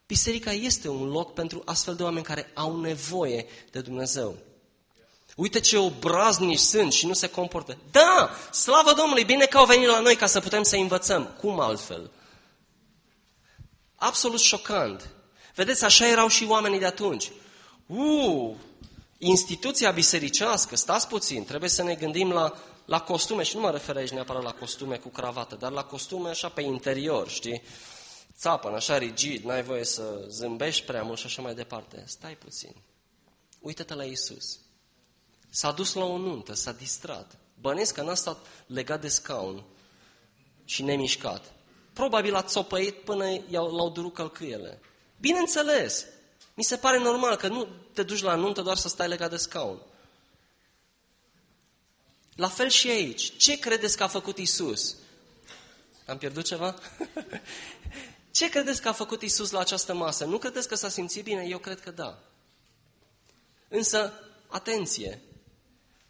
Biserica este un loc pentru astfel de oameni care au nevoie de Dumnezeu. Uite ce obraznici sunt și nu se comportă. Da, slavă Domnului, bine că au venit la noi ca să putem să învățăm. Cum altfel? Absolut șocant. Vedeți, așa erau și oamenii de atunci. Uuu, instituția bisericească, stați puțin, trebuie să ne gândim la, la costume și nu mă refer aici neapărat la costume cu cravată, dar la costume așa pe interior, știi? Țapăn, așa rigid, n-ai voie să zâmbești prea mult și așa mai departe. Stai puțin. Uită-te la Isus. S-a dus la o nuntă, s-a distrat. Bănesc că n-a stat legat de scaun și nemișcat. Probabil a țopăit până l-au durut călcâiele. Bineînțeles, mi se pare normal că nu te duci la nuntă doar să stai legat de scaun. La fel și aici. Ce credeți că a făcut Isus? Am pierdut ceva? Ce credeți că a făcut Isus la această masă? Nu credeți că s-a simțit bine? Eu cred că da. Însă, atenție!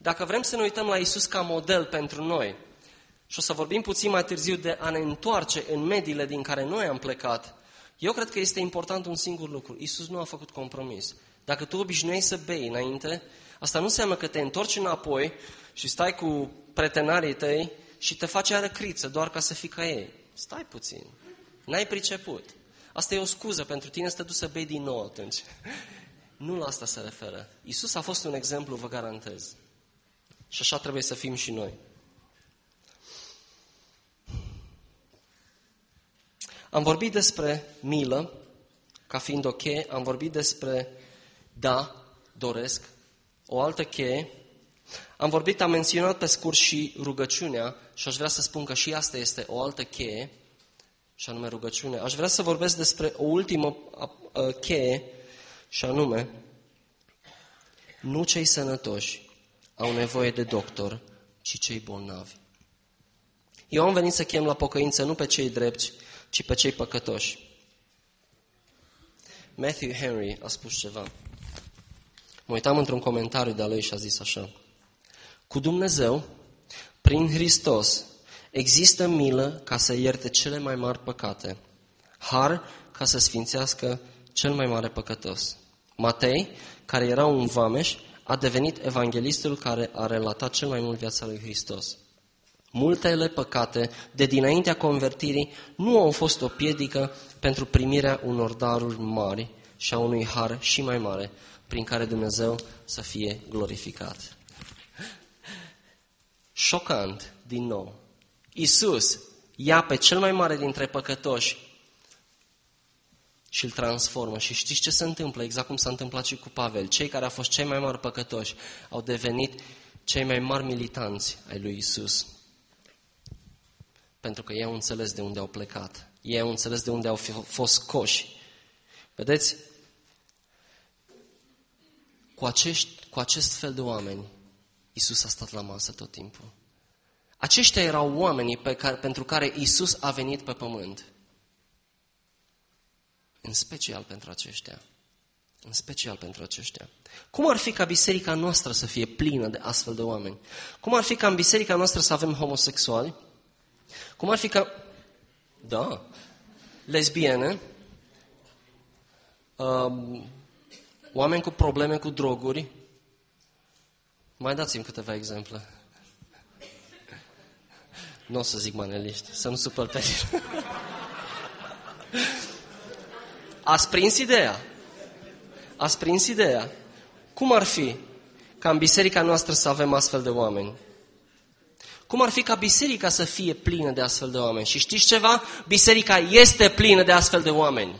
Dacă vrem să ne uităm la Isus ca model pentru noi, și o să vorbim puțin mai târziu de a ne întoarce în mediile din care noi am plecat, eu cred că este important un singur lucru. Isus nu a făcut compromis. Dacă tu obișnuiai să bei înainte, asta nu înseamnă că te întorci înapoi și stai cu pretenarii tăi și te faci arăcriță doar ca să fii ca ei. Stai puțin. N-ai priceput. Asta e o scuză pentru tine să te duci să bei din nou atunci. Nu la asta se referă. Isus a fost un exemplu, vă garantez. Și așa trebuie să fim și noi. Am vorbit despre milă, ca fiind o cheie, am vorbit despre da, doresc, o altă cheie. Am vorbit, am menționat pe scurt și rugăciunea și aș vrea să spun că și asta este o altă cheie, și anume rugăciune. Aș vrea să vorbesc despre o ultimă cheie, și anume, nu cei sănătoși au nevoie de doctor, ci cei bolnavi. Eu am venit să chem la pocăință nu pe cei drepți, ci pe cei păcătoși. Matthew Henry a spus ceva. Mă uitam într-un comentariu de-a lui și a zis așa. Cu Dumnezeu, prin Hristos, există milă ca să ierte cele mai mari păcate, har ca să sfințească cel mai mare păcătos. Matei, care era un vameș, a devenit evanghelistul care a relatat cel mai mult viața lui Hristos. Multele păcate de dinaintea convertirii nu au fost o piedică pentru primirea unor daruri mari și a unui har și mai mare prin care Dumnezeu să fie glorificat. Șocant, din nou. Isus ia pe cel mai mare dintre păcătoși și îl transformă. Și știți ce se întâmplă? Exact cum s-a întâmplat și cu Pavel. Cei care au fost cei mai mari păcătoși au devenit cei mai mari militanți ai lui Isus. Pentru că ei au înțeles de unde au plecat. Ei au înțeles de unde au fost coși. Vedeți? Cu, acești, cu acest fel de oameni, Isus a stat la masă tot timpul. Aceștia erau oamenii pe care, pentru care Isus a venit pe pământ. În special pentru aceștia. În special pentru aceștia. Cum ar fi ca biserica noastră să fie plină de astfel de oameni? Cum ar fi ca în biserica noastră să avem homosexuali? Cum ar fi ca... Da. Lesbiene? Um, oameni cu probleme cu droguri? Mai dați-mi câteva exemple. Nu o să zic maneliști, să nu supăr pe Ați prins ideea. Ați prins ideea. Cum ar fi ca în biserica noastră să avem astfel de oameni? Cum ar fi ca biserica să fie plină de astfel de oameni? Și știți ceva? Biserica este plină de astfel de oameni.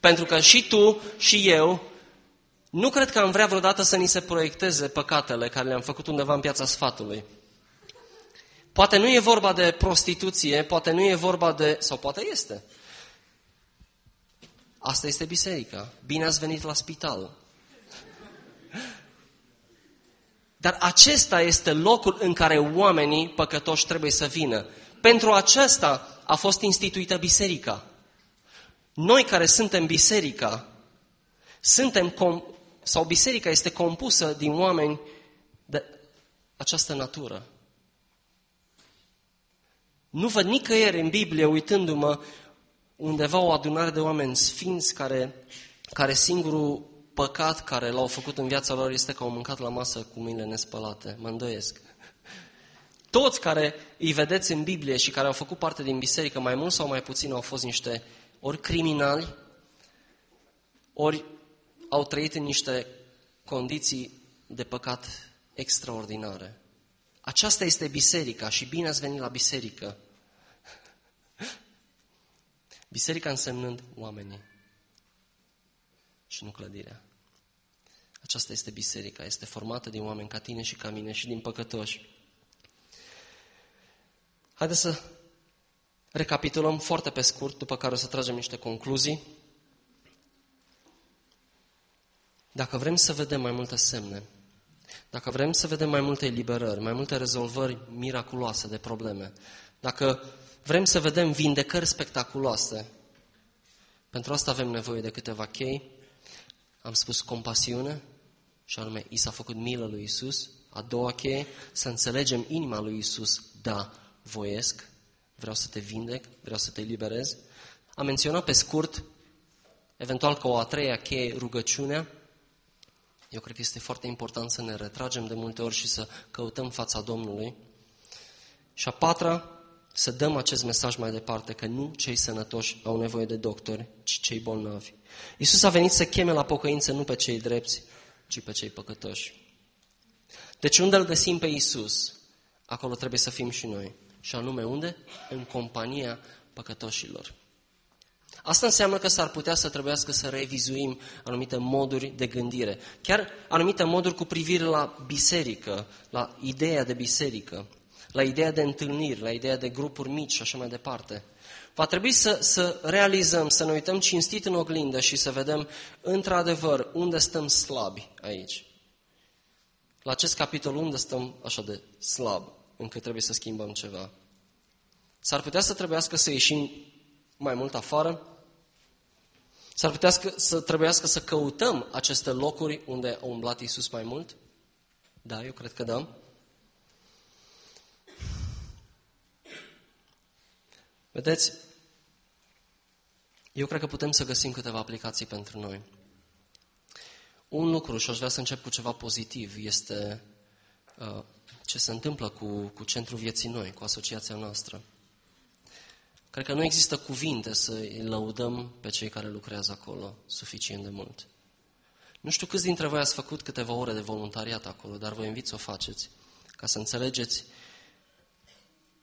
Pentru că și tu și eu nu cred că am vrea vreodată să ni se proiecteze păcatele care le-am făcut undeva în piața sfatului. Poate nu e vorba de prostituție, poate nu e vorba de... sau poate este. Asta este biserica. Bine ați venit la spital. Dar acesta este locul în care oamenii păcătoși trebuie să vină. Pentru acesta a fost instituită biserica. Noi care suntem biserica, suntem com- sau biserica este compusă din oameni de această natură. Nu văd nicăieri în Biblie, uitându-mă, undeva o adunare de oameni sfinți care, care singurul păcat care l-au făcut în viața lor este că au mâncat la masă cu mâinile nespălate. Mă îndoiesc. Toți care îi vedeți în Biblie și care au făcut parte din biserică, mai mult sau mai puțin, au fost niște ori criminali, ori au trăit în niște condiții de păcat extraordinare. Aceasta este biserica și bine ați venit la biserică. Biserica însemnând oamenii și nu clădirea. Aceasta este biserica, este formată din oameni ca tine și ca mine și din păcătoși. Haideți să recapitulăm foarte pe scurt, după care o să tragem niște concluzii. Dacă vrem să vedem mai multe semne, dacă vrem să vedem mai multe eliberări, mai multe rezolvări miraculoase de probleme, dacă vrem să vedem vindecări spectaculoase, pentru asta avem nevoie de câteva chei. Am spus compasiune, și anume, i s-a făcut milă lui Isus. A doua cheie, să înțelegem inima lui Isus. Da, voiesc, vreau să te vindec, vreau să te eliberez. Am menționat pe scurt, eventual ca o a treia cheie, rugăciunea. Eu cred că este foarte important să ne retragem de multe ori și să căutăm fața Domnului. Și a patra, să dăm acest mesaj mai departe, că nu cei sănătoși au nevoie de doctori, ci cei bolnavi. Iisus a venit să cheme la pocăință nu pe cei drepți, ci pe cei păcătoși. Deci unde îl găsim pe Iisus, acolo trebuie să fim și noi. Și anume unde? În compania păcătoșilor. Asta înseamnă că s-ar putea să trebuiască să revizuim anumite moduri de gândire. Chiar anumite moduri cu privire la biserică, la ideea de biserică, la ideea de întâlniri, la ideea de grupuri mici și așa mai departe. Va trebui să, să realizăm, să ne uităm cinstit în oglindă și să vedem într-adevăr unde stăm slabi aici. La acest capitol unde stăm așa de slab, încât trebuie să schimbăm ceva. S-ar putea să trebuiască să ieșim mai mult afară, S-ar putea să trebuiască să căutăm aceste locuri unde a umblat Iisus mai mult? Da, eu cred că da. Vedeți, eu cred că putem să găsim câteva aplicații pentru noi. Un lucru, și aș vrea să încep cu ceva pozitiv, este uh, ce se întâmplă cu, cu Centrul Vieții Noi, cu asociația noastră. Cred că nu există cuvinte să îi lăudăm pe cei care lucrează acolo suficient de mult. Nu știu câți dintre voi ați făcut câteva ore de voluntariat acolo, dar vă invit să o faceți, ca să înțelegeți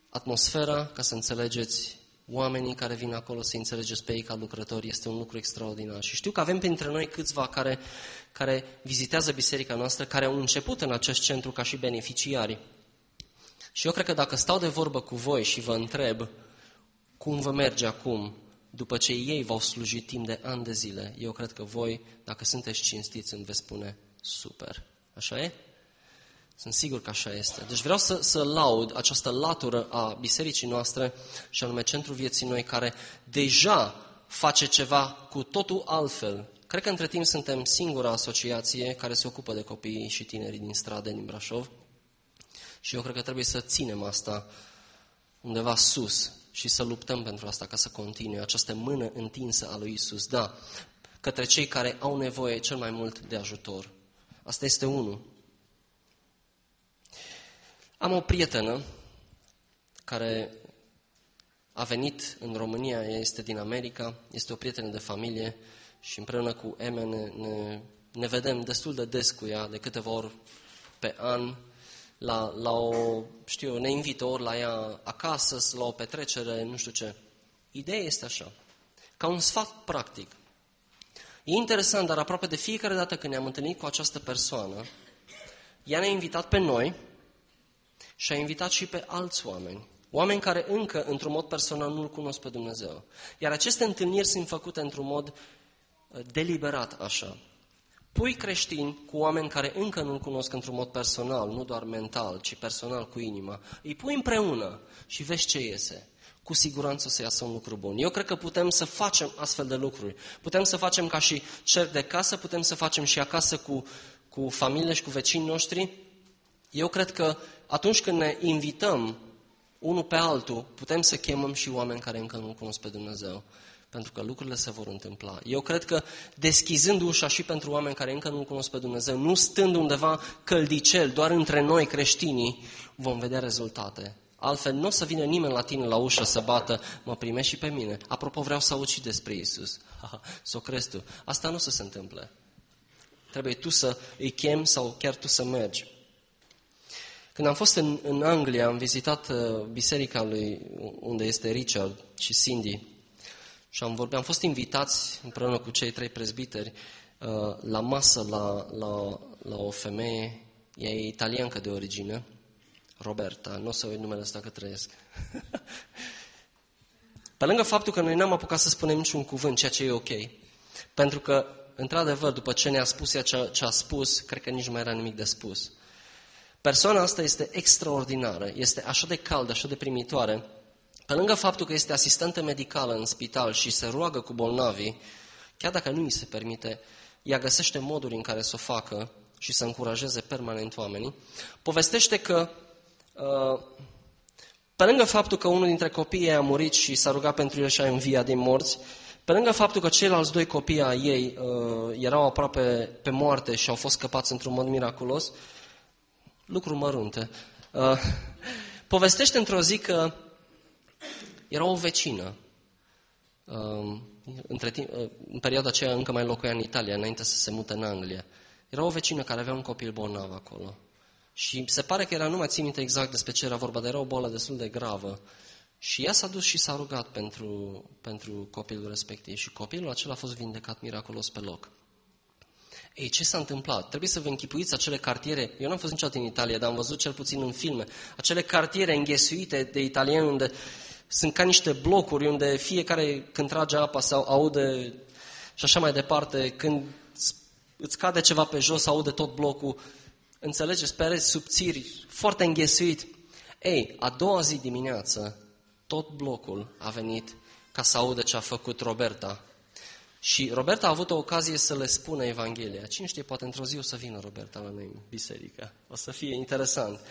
atmosfera, ca să înțelegeți oamenii care vin acolo, să înțelegeți pe ei ca lucrători, este un lucru extraordinar. Și știu că avem printre noi câțiva care, care vizitează biserica noastră, care au început în acest centru ca și beneficiari. Și eu cred că dacă stau de vorbă cu voi și vă întreb cum vă merge acum, după ce ei v-au slujit timp de ani de zile, eu cred că voi, dacă sunteți cinstiți, îmi veți spune super. Așa e? Sunt sigur că așa este. Deci vreau să, să laud această latură a bisericii noastre și anume Centrul Vieții Noi, care deja face ceva cu totul altfel. Cred că între timp suntem singura asociație care se ocupă de copiii și tinerii din stradă din Brașov și eu cred că trebuie să ținem asta undeva sus și să luptăm pentru asta ca să continue această mână întinsă a lui Isus. Da, către cei care au nevoie cel mai mult de ajutor. Asta este unul. Am o prietenă care a venit în România, ea este din America, este o prietenă de familie și împreună cu Eme ne, ne, ne vedem destul de des cu ea, de câteva ori pe an, la, la o, știu, ne invită ori la ea acasă, la o petrecere, nu știu ce. Ideea este așa, ca un sfat practic. E interesant, dar aproape de fiecare dată când ne-am întâlnit cu această persoană, ea ne-a invitat pe noi și a invitat și pe alți oameni. Oameni care încă, într-un mod personal, nu-L cunosc pe Dumnezeu. Iar aceste întâlniri sunt făcute într-un mod uh, deliberat așa. Pui creștini cu oameni care încă nu-L cunosc într-un mod personal, nu doar mental, ci personal cu inima. Îi pui împreună și vezi ce iese. Cu siguranță o să iasă un lucru bun. Eu cred că putem să facem astfel de lucruri. Putem să facem ca și cer de casă, putem să facem și acasă cu, cu familie și cu vecinii noștri. Eu cred că atunci când ne invităm unul pe altul, putem să chemăm și oameni care încă nu cunosc pe Dumnezeu. Pentru că lucrurile se vor întâmpla. Eu cred că deschizând ușa și pentru oameni care încă nu cunosc pe Dumnezeu, nu stând undeva căldicel, doar între noi creștinii, vom vedea rezultate. Altfel, nu o să vină nimeni la tine la ușă să bată, mă primești și pe mine. Apropo, vreau să aud și despre Isus. Să o crezi tu. Asta nu o să se întâmple. Trebuie tu să îi chem sau chiar tu să mergi. Când am fost în, în Anglia, am vizitat uh, biserica lui unde este Richard și Cindy și am vorbit, am fost invitați împreună cu cei trei prezbiteri uh, la masă la, la, la o femeie, ea e italiancă de origine, Roberta, nu o să uit numele ăsta că trăiesc. Pe lângă faptul că noi n-am apucat să spunem niciun cuvânt, ceea ce e ok, pentru că, într-adevăr, după ce ne-a spus ea ce, ce a spus, cred că nici nu mai era nimic de spus. Persoana asta este extraordinară, este așa de caldă, așa de primitoare. Pe lângă faptul că este asistentă medicală în spital și se roagă cu bolnavii, chiar dacă nu îi se permite, ea găsește moduri în care să o facă și să încurajeze permanent oamenii. Povestește că, uh, pe lângă faptul că unul dintre copiii a murit și s-a rugat pentru el și a înviat din morți, pe lângă faptul că ceilalți doi copii ai ei uh, erau aproape pe moarte și au fost scăpați într-un mod miraculos, lucruri mărunte. Uh, povestește într-o zi că era o vecină. Uh, între timp, uh, în perioada aceea încă mai locuia în Italia, înainte să se mute în Anglia. Era o vecină care avea un copil bolnav acolo. Și se pare că era, nu mai țin minte exact despre ce era vorba, dar era o boală destul de gravă. Și ea s-a dus și s-a rugat pentru, pentru copilul respectiv și copilul acela a fost vindecat miraculos pe loc. Ei, ce s-a întâmplat? Trebuie să vă închipuiți acele cartiere, eu n-am fost niciodată în Italia, dar am văzut cel puțin în filme, acele cartiere înghesuite de italieni unde sunt ca niște blocuri unde fiecare când trage apa sau aude și așa mai departe, când îți cade ceva pe jos, aude tot blocul, înțelegeți, pereți subțiri, foarte înghesuit. Ei, a doua zi dimineață, tot blocul a venit ca să audă ce a făcut Roberta și Roberta a avut o ocazie să le spună Evanghelia. Cine știe, poate într-o zi o să vină Roberta la noi în biserică. O să fie interesant.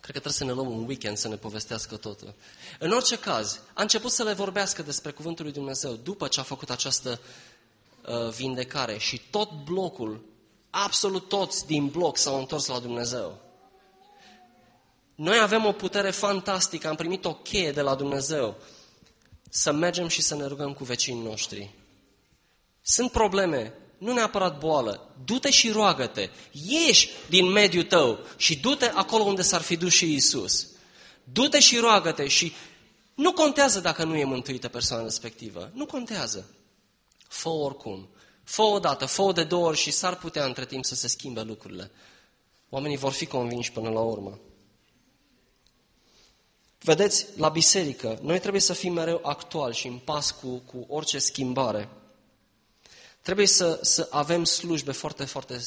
Cred că trebuie să ne luăm un weekend să ne povestească totul. În orice caz, a început să le vorbească despre Cuvântul lui Dumnezeu după ce a făcut această uh, vindecare și tot blocul, absolut toți din bloc s-au întors la Dumnezeu. Noi avem o putere fantastică, am primit o cheie de la Dumnezeu să mergem și să ne rugăm cu vecinii noștri. Sunt probleme, nu neapărat boală. Du-te și roagă-te. Ieși din mediul tău și du-te acolo unde s-ar fi dus și Isus. Du-te și roagă-te și nu contează dacă nu e mântuită persoana respectivă. Nu contează. Fă oricum. Fă o dată, fă de două ori și s-ar putea între timp să se schimbe lucrurile. Oamenii vor fi convinși până la urmă. Vedeți, la biserică, noi trebuie să fim mereu actuali și în pas cu, cu orice schimbare. Trebuie să, să avem slujbe foarte, foarte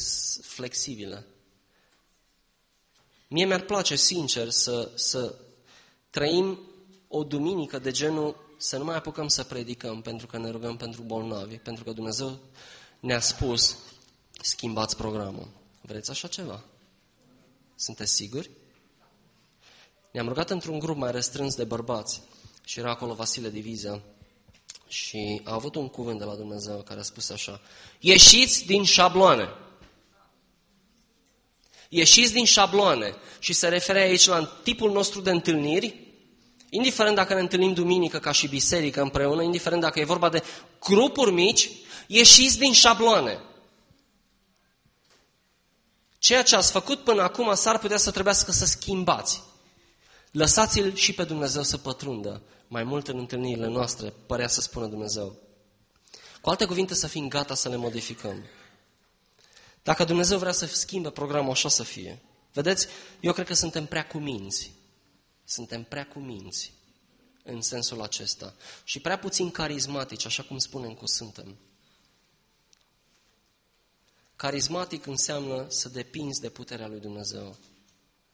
flexibile. Mie mi-ar place, sincer, să, să trăim o duminică de genul să nu mai apucăm să predicăm pentru că ne rugăm pentru bolnavi, pentru că Dumnezeu ne-a spus, schimbați programul. Vreți așa ceva? Sunteți siguri? Ne-am rugat într-un grup mai restrâns de bărbați și era acolo Vasile Divizia și a avut un cuvânt de la Dumnezeu care a spus așa, ieșiți din șabloane. Ieșiți din șabloane și se referă aici la tipul nostru de întâlniri, indiferent dacă ne întâlnim duminică ca și biserică împreună, indiferent dacă e vorba de grupuri mici, ieșiți din șabloane. Ceea ce ați făcut până acum s-ar putea să trebuiască să schimbați. Lăsați-l și pe Dumnezeu să pătrundă mai mult în întâlnirile noastre, părea să spună Dumnezeu. Cu alte cuvinte, să fim gata să le modificăm. Dacă Dumnezeu vrea să schimbe programul, așa să fie. Vedeți, eu cred că suntem prea cuminți. Suntem prea cuminți în sensul acesta. Și prea puțin carismatici, așa cum spunem că suntem. Carismatic înseamnă să depinzi de puterea lui Dumnezeu.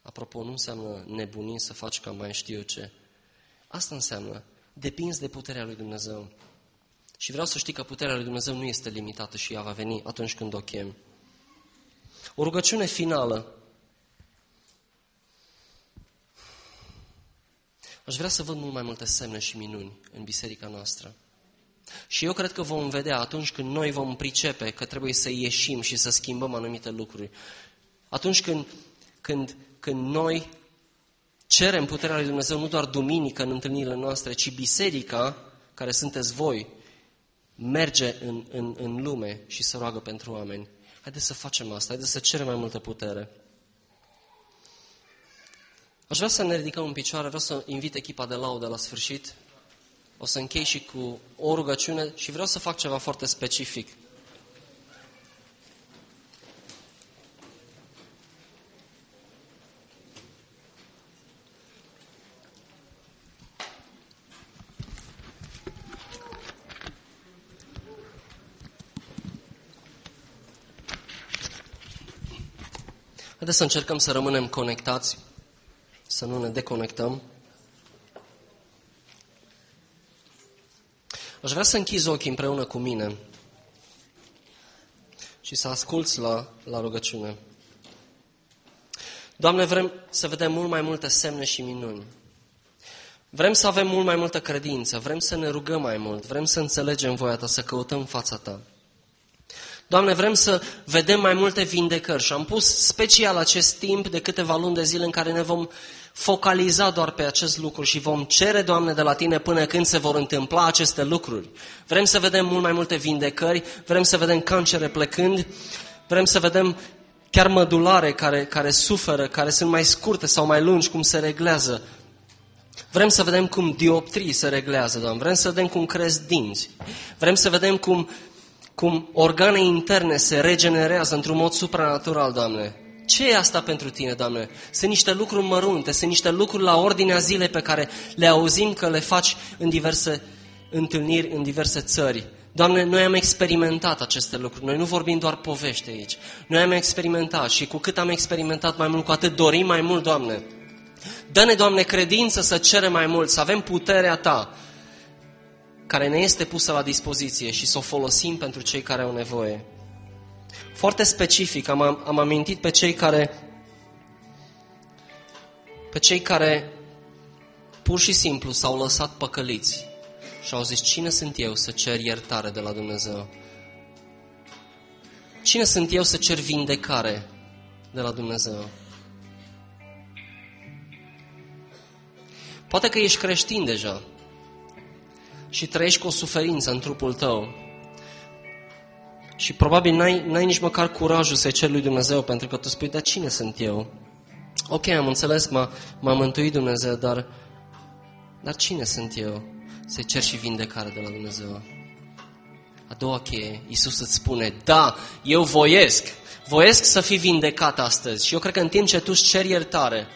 Apropo, nu înseamnă nebunie să faci ca mai știu eu ce. Asta înseamnă, depinzi de puterea lui Dumnezeu. Și vreau să știi că puterea lui Dumnezeu nu este limitată și ea va veni atunci când o chem. O rugăciune finală. Aș vrea să văd mult mai multe semne și minuni în biserica noastră. Și eu cred că vom vedea atunci când noi vom pricepe că trebuie să ieșim și să schimbăm anumite lucruri. Atunci când, când, când noi cerem puterea lui Dumnezeu nu doar duminică în întâlnirile noastre, ci biserica, care sunteți voi, merge în, în, în lume și să roagă pentru oameni. Haideți să facem asta, haideți să cerem mai multă putere. Aș vrea să ne ridicăm în picioare, vreau să invit echipa de laudă la sfârșit. O să închei și cu o rugăciune și vreau să fac ceva foarte specific. Haideți să încercăm să rămânem conectați, să nu ne deconectăm. Aș vrea să închizi ochii împreună cu mine și să asculți la, la rugăciune. Doamne, vrem să vedem mult mai multe semne și minuni. Vrem să avem mult mai multă credință, vrem să ne rugăm mai mult, vrem să înțelegem voia Ta, să căutăm fața Ta. Doamne, vrem să vedem mai multe vindecări și am pus special acest timp de câteva luni de zile în care ne vom focaliza doar pe acest lucru și vom cere, Doamne, de la Tine până când se vor întâmpla aceste lucruri. Vrem să vedem mult mai multe vindecări, vrem să vedem cancere plecând, vrem să vedem chiar mădulare care, care suferă, care sunt mai scurte sau mai lungi, cum se reglează. Vrem să vedem cum dioptrii se reglează, Doamne. Vrem să vedem cum cresc dinți. Vrem să vedem cum cum organe interne se regenerează într-un mod supranatural, Doamne. Ce e asta pentru Tine, Doamne? Sunt niște lucruri mărunte, sunt niște lucruri la ordinea zilei pe care le auzim că le faci în diverse întâlniri, în diverse țări. Doamne, noi am experimentat aceste lucruri, noi nu vorbim doar povești aici. Noi am experimentat și cu cât am experimentat mai mult, cu atât dorim mai mult, Doamne. Dă-ne, Doamne, credință să cerem mai mult, să avem puterea Ta, care ne este pusă la dispoziție și să o folosim pentru cei care au nevoie. Foarte specific, am, am amintit pe cei care pe cei care pur și simplu s-au lăsat păcăliți și au zis, cine sunt eu să cer iertare de la Dumnezeu? Cine sunt eu să cer vindecare de la Dumnezeu? Poate că ești creștin deja, și trăiești cu o suferință în trupul tău. Și probabil n-ai, n-ai nici măcar curajul să-i ceri lui Dumnezeu, pentru că tu spui, dar cine sunt eu? Ok, am înțeles, m-a, m-a mântuit Dumnezeu, dar, dar cine sunt eu să-i cer și vindecare de la Dumnezeu? A doua cheie, Iisus îți spune, da, eu voiesc, voiesc să fii vindecat astăzi. Și eu cred că în timp ce tu îți ceri iertare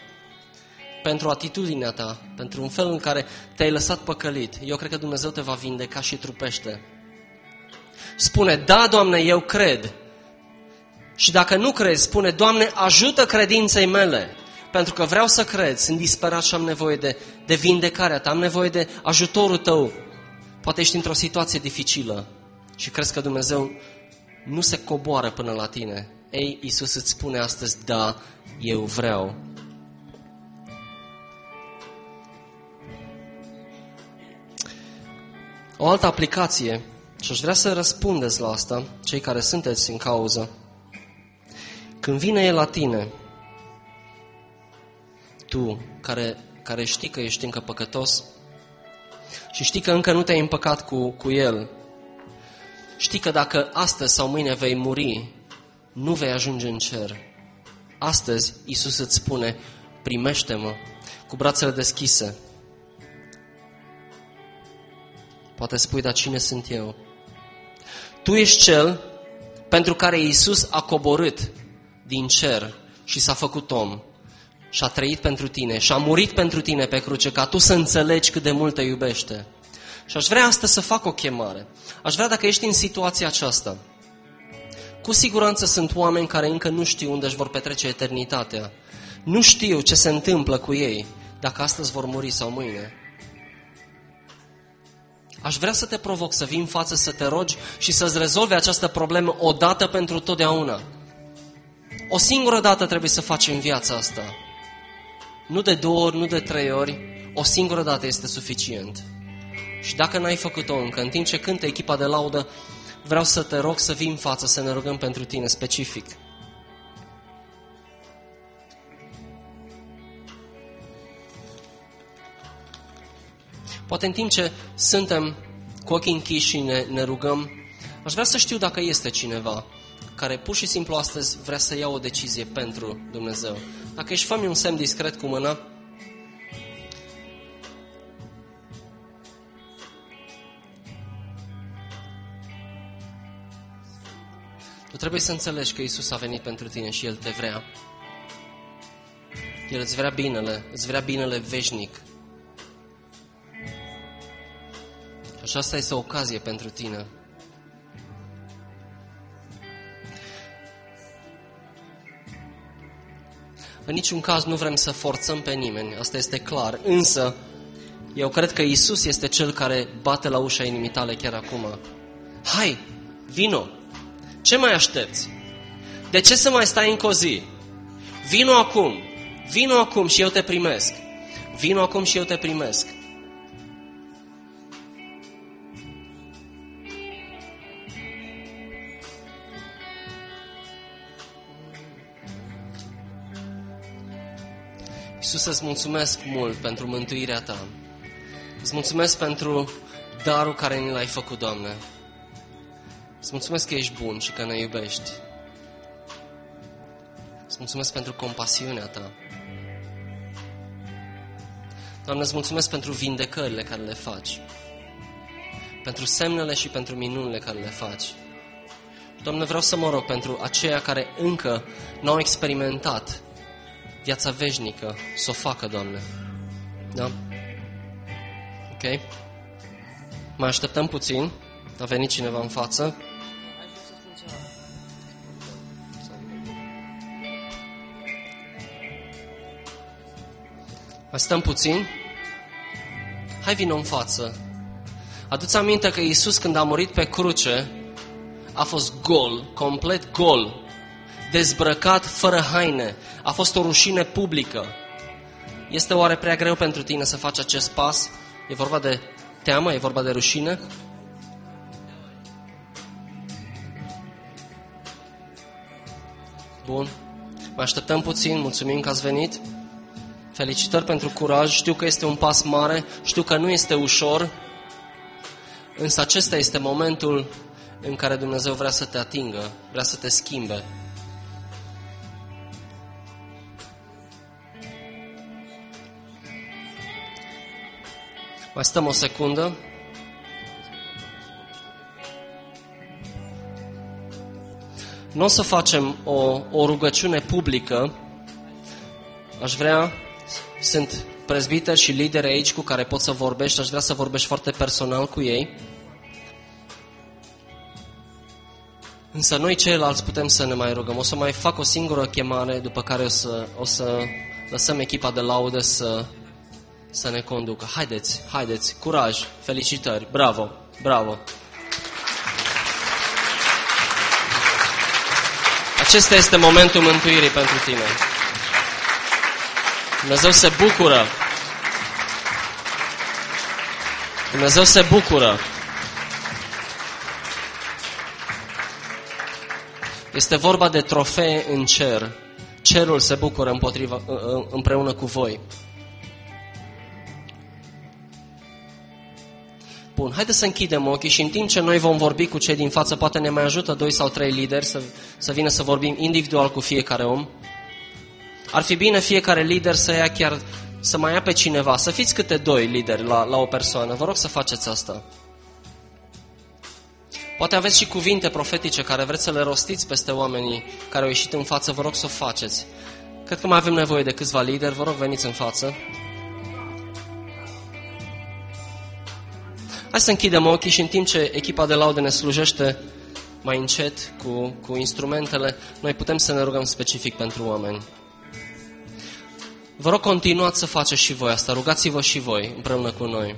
pentru atitudinea ta, pentru un fel în care te-ai lăsat păcălit, eu cred că Dumnezeu te va vindeca și trupește. Spune, da, Doamne, eu cred. Și dacă nu crezi, spune, Doamne, ajută credinței mele. Pentru că vreau să cred, sunt disperat și am nevoie de, de vindecarea ta, am nevoie de ajutorul tău. Poate ești într-o situație dificilă și crezi că Dumnezeu nu se coboară până la tine. Ei, Isus îți spune astăzi, da, eu vreau. O altă aplicație, și aș vrea să răspundeți la asta, cei care sunteți în cauză. Când vine El la tine, tu, care, care știi că ești încă păcătos și știi că încă nu te-ai împăcat cu, cu El, știi că dacă astăzi sau mâine vei muri, nu vei ajunge în cer. Astăzi, Isus îți spune, primește-mă cu brațele deschise. Poate spui, dar cine sunt eu? Tu ești cel pentru care Isus a coborât din cer și s-a făcut om și a trăit pentru tine și a murit pentru tine pe cruce ca tu să înțelegi cât de mult te iubește. Și aș vrea astăzi să fac o chemare. Aș vrea dacă ești în situația aceasta. Cu siguranță sunt oameni care încă nu știu unde își vor petrece eternitatea. Nu știu ce se întâmplă cu ei, dacă astăzi vor muri sau mâine. Aș vrea să te provoc să vii în față, să te rogi și să-ți rezolvi această problemă odată pentru totdeauna. O singură dată trebuie să faci în viața asta. Nu de două ori, nu de trei ori, o singură dată este suficient. Și dacă n-ai făcut-o încă, în timp ce cântă echipa de laudă, vreau să te rog să vii în față, să ne rugăm pentru tine specific. Poate în timp ce suntem cu ochii închiși și ne, ne rugăm, aș vrea să știu dacă este cineva care pur și simplu astăzi vrea să ia o decizie pentru Dumnezeu. Dacă ești, fă un semn discret cu mâna. Tu trebuie să înțelegi că Isus a venit pentru tine și El te vrea. El îți vrea binele, îți vrea binele veșnic. Și asta este o ocazie pentru tine. În niciun caz nu vrem să forțăm pe nimeni, asta este clar. Însă, eu cred că Isus este Cel care bate la ușa inimii tale chiar acum. Hai, vino! Ce mai aștepți? De ce să mai stai în zi? Vino acum! Vino acum și eu te primesc! Vino acum și eu te primesc! Iisus, îți mulțumesc mult pentru mântuirea Ta. Îți mulțumesc pentru darul care ni l-ai făcut, Doamne. Îți mulțumesc că ești bun și că ne iubești. Îți mulțumesc pentru compasiunea Ta. Doamne, îți mulțumesc pentru vindecările care le faci. Pentru semnele și pentru minunile care le faci. Doamne, vreau să mă rog pentru aceia care încă nu au experimentat viața veșnică să o facă, Doamne. Da? Ok? Mai așteptăm puțin. A venit cineva în față. Mai stăm puțin. Hai vină în față. Aduți aminte că Iisus când a murit pe cruce a fost gol, complet gol dezbrăcat fără haine. A fost o rușine publică. Este oare prea greu pentru tine să faci acest pas? E vorba de teamă? E vorba de rușine? Bun. Mai așteptăm puțin. Mulțumim că ați venit. Felicitări pentru curaj. Știu că este un pas mare. Știu că nu este ușor. Însă acesta este momentul în care Dumnezeu vrea să te atingă, vrea să te schimbe. Mai stăm o secundă. Nu o să facem o, o rugăciune publică. Aș vrea, sunt prezbiteri și lideri aici cu care pot să vorbești, aș vrea să vorbești foarte personal cu ei. Însă noi ceilalți putem să ne mai rugăm. O să mai fac o singură chemare, după care o să, o să lăsăm echipa de laudă să, să ne conducă. Haideți, haideți, curaj, felicitări, bravo, bravo. Acesta este momentul mântuirii pentru tine. Dumnezeu se bucură. Dumnezeu se bucură. Este vorba de trofee în cer. Cerul se bucură împotriva, împreună cu voi. Bun, haideți să închidem ochii și în timp ce noi vom vorbi cu cei din față, poate ne mai ajută doi sau trei lideri să, să vină să vorbim individual cu fiecare om. Ar fi bine fiecare lider să ia chiar, să mai ia pe cineva, să fiți câte doi lideri la, la o persoană. Vă rog să faceți asta. Poate aveți și cuvinte profetice care vreți să le rostiți peste oamenii care au ieșit în față, vă rog să o faceți. Cred că mai avem nevoie de câțiva lideri, vă rog veniți în față. Hai să închidem ochii și în timp ce echipa de laude ne slujește mai încet cu, cu instrumentele, noi putem să ne rugăm specific pentru oameni. Vă rog, continuați să faceți și voi asta, rugați-vă și voi împreună cu noi.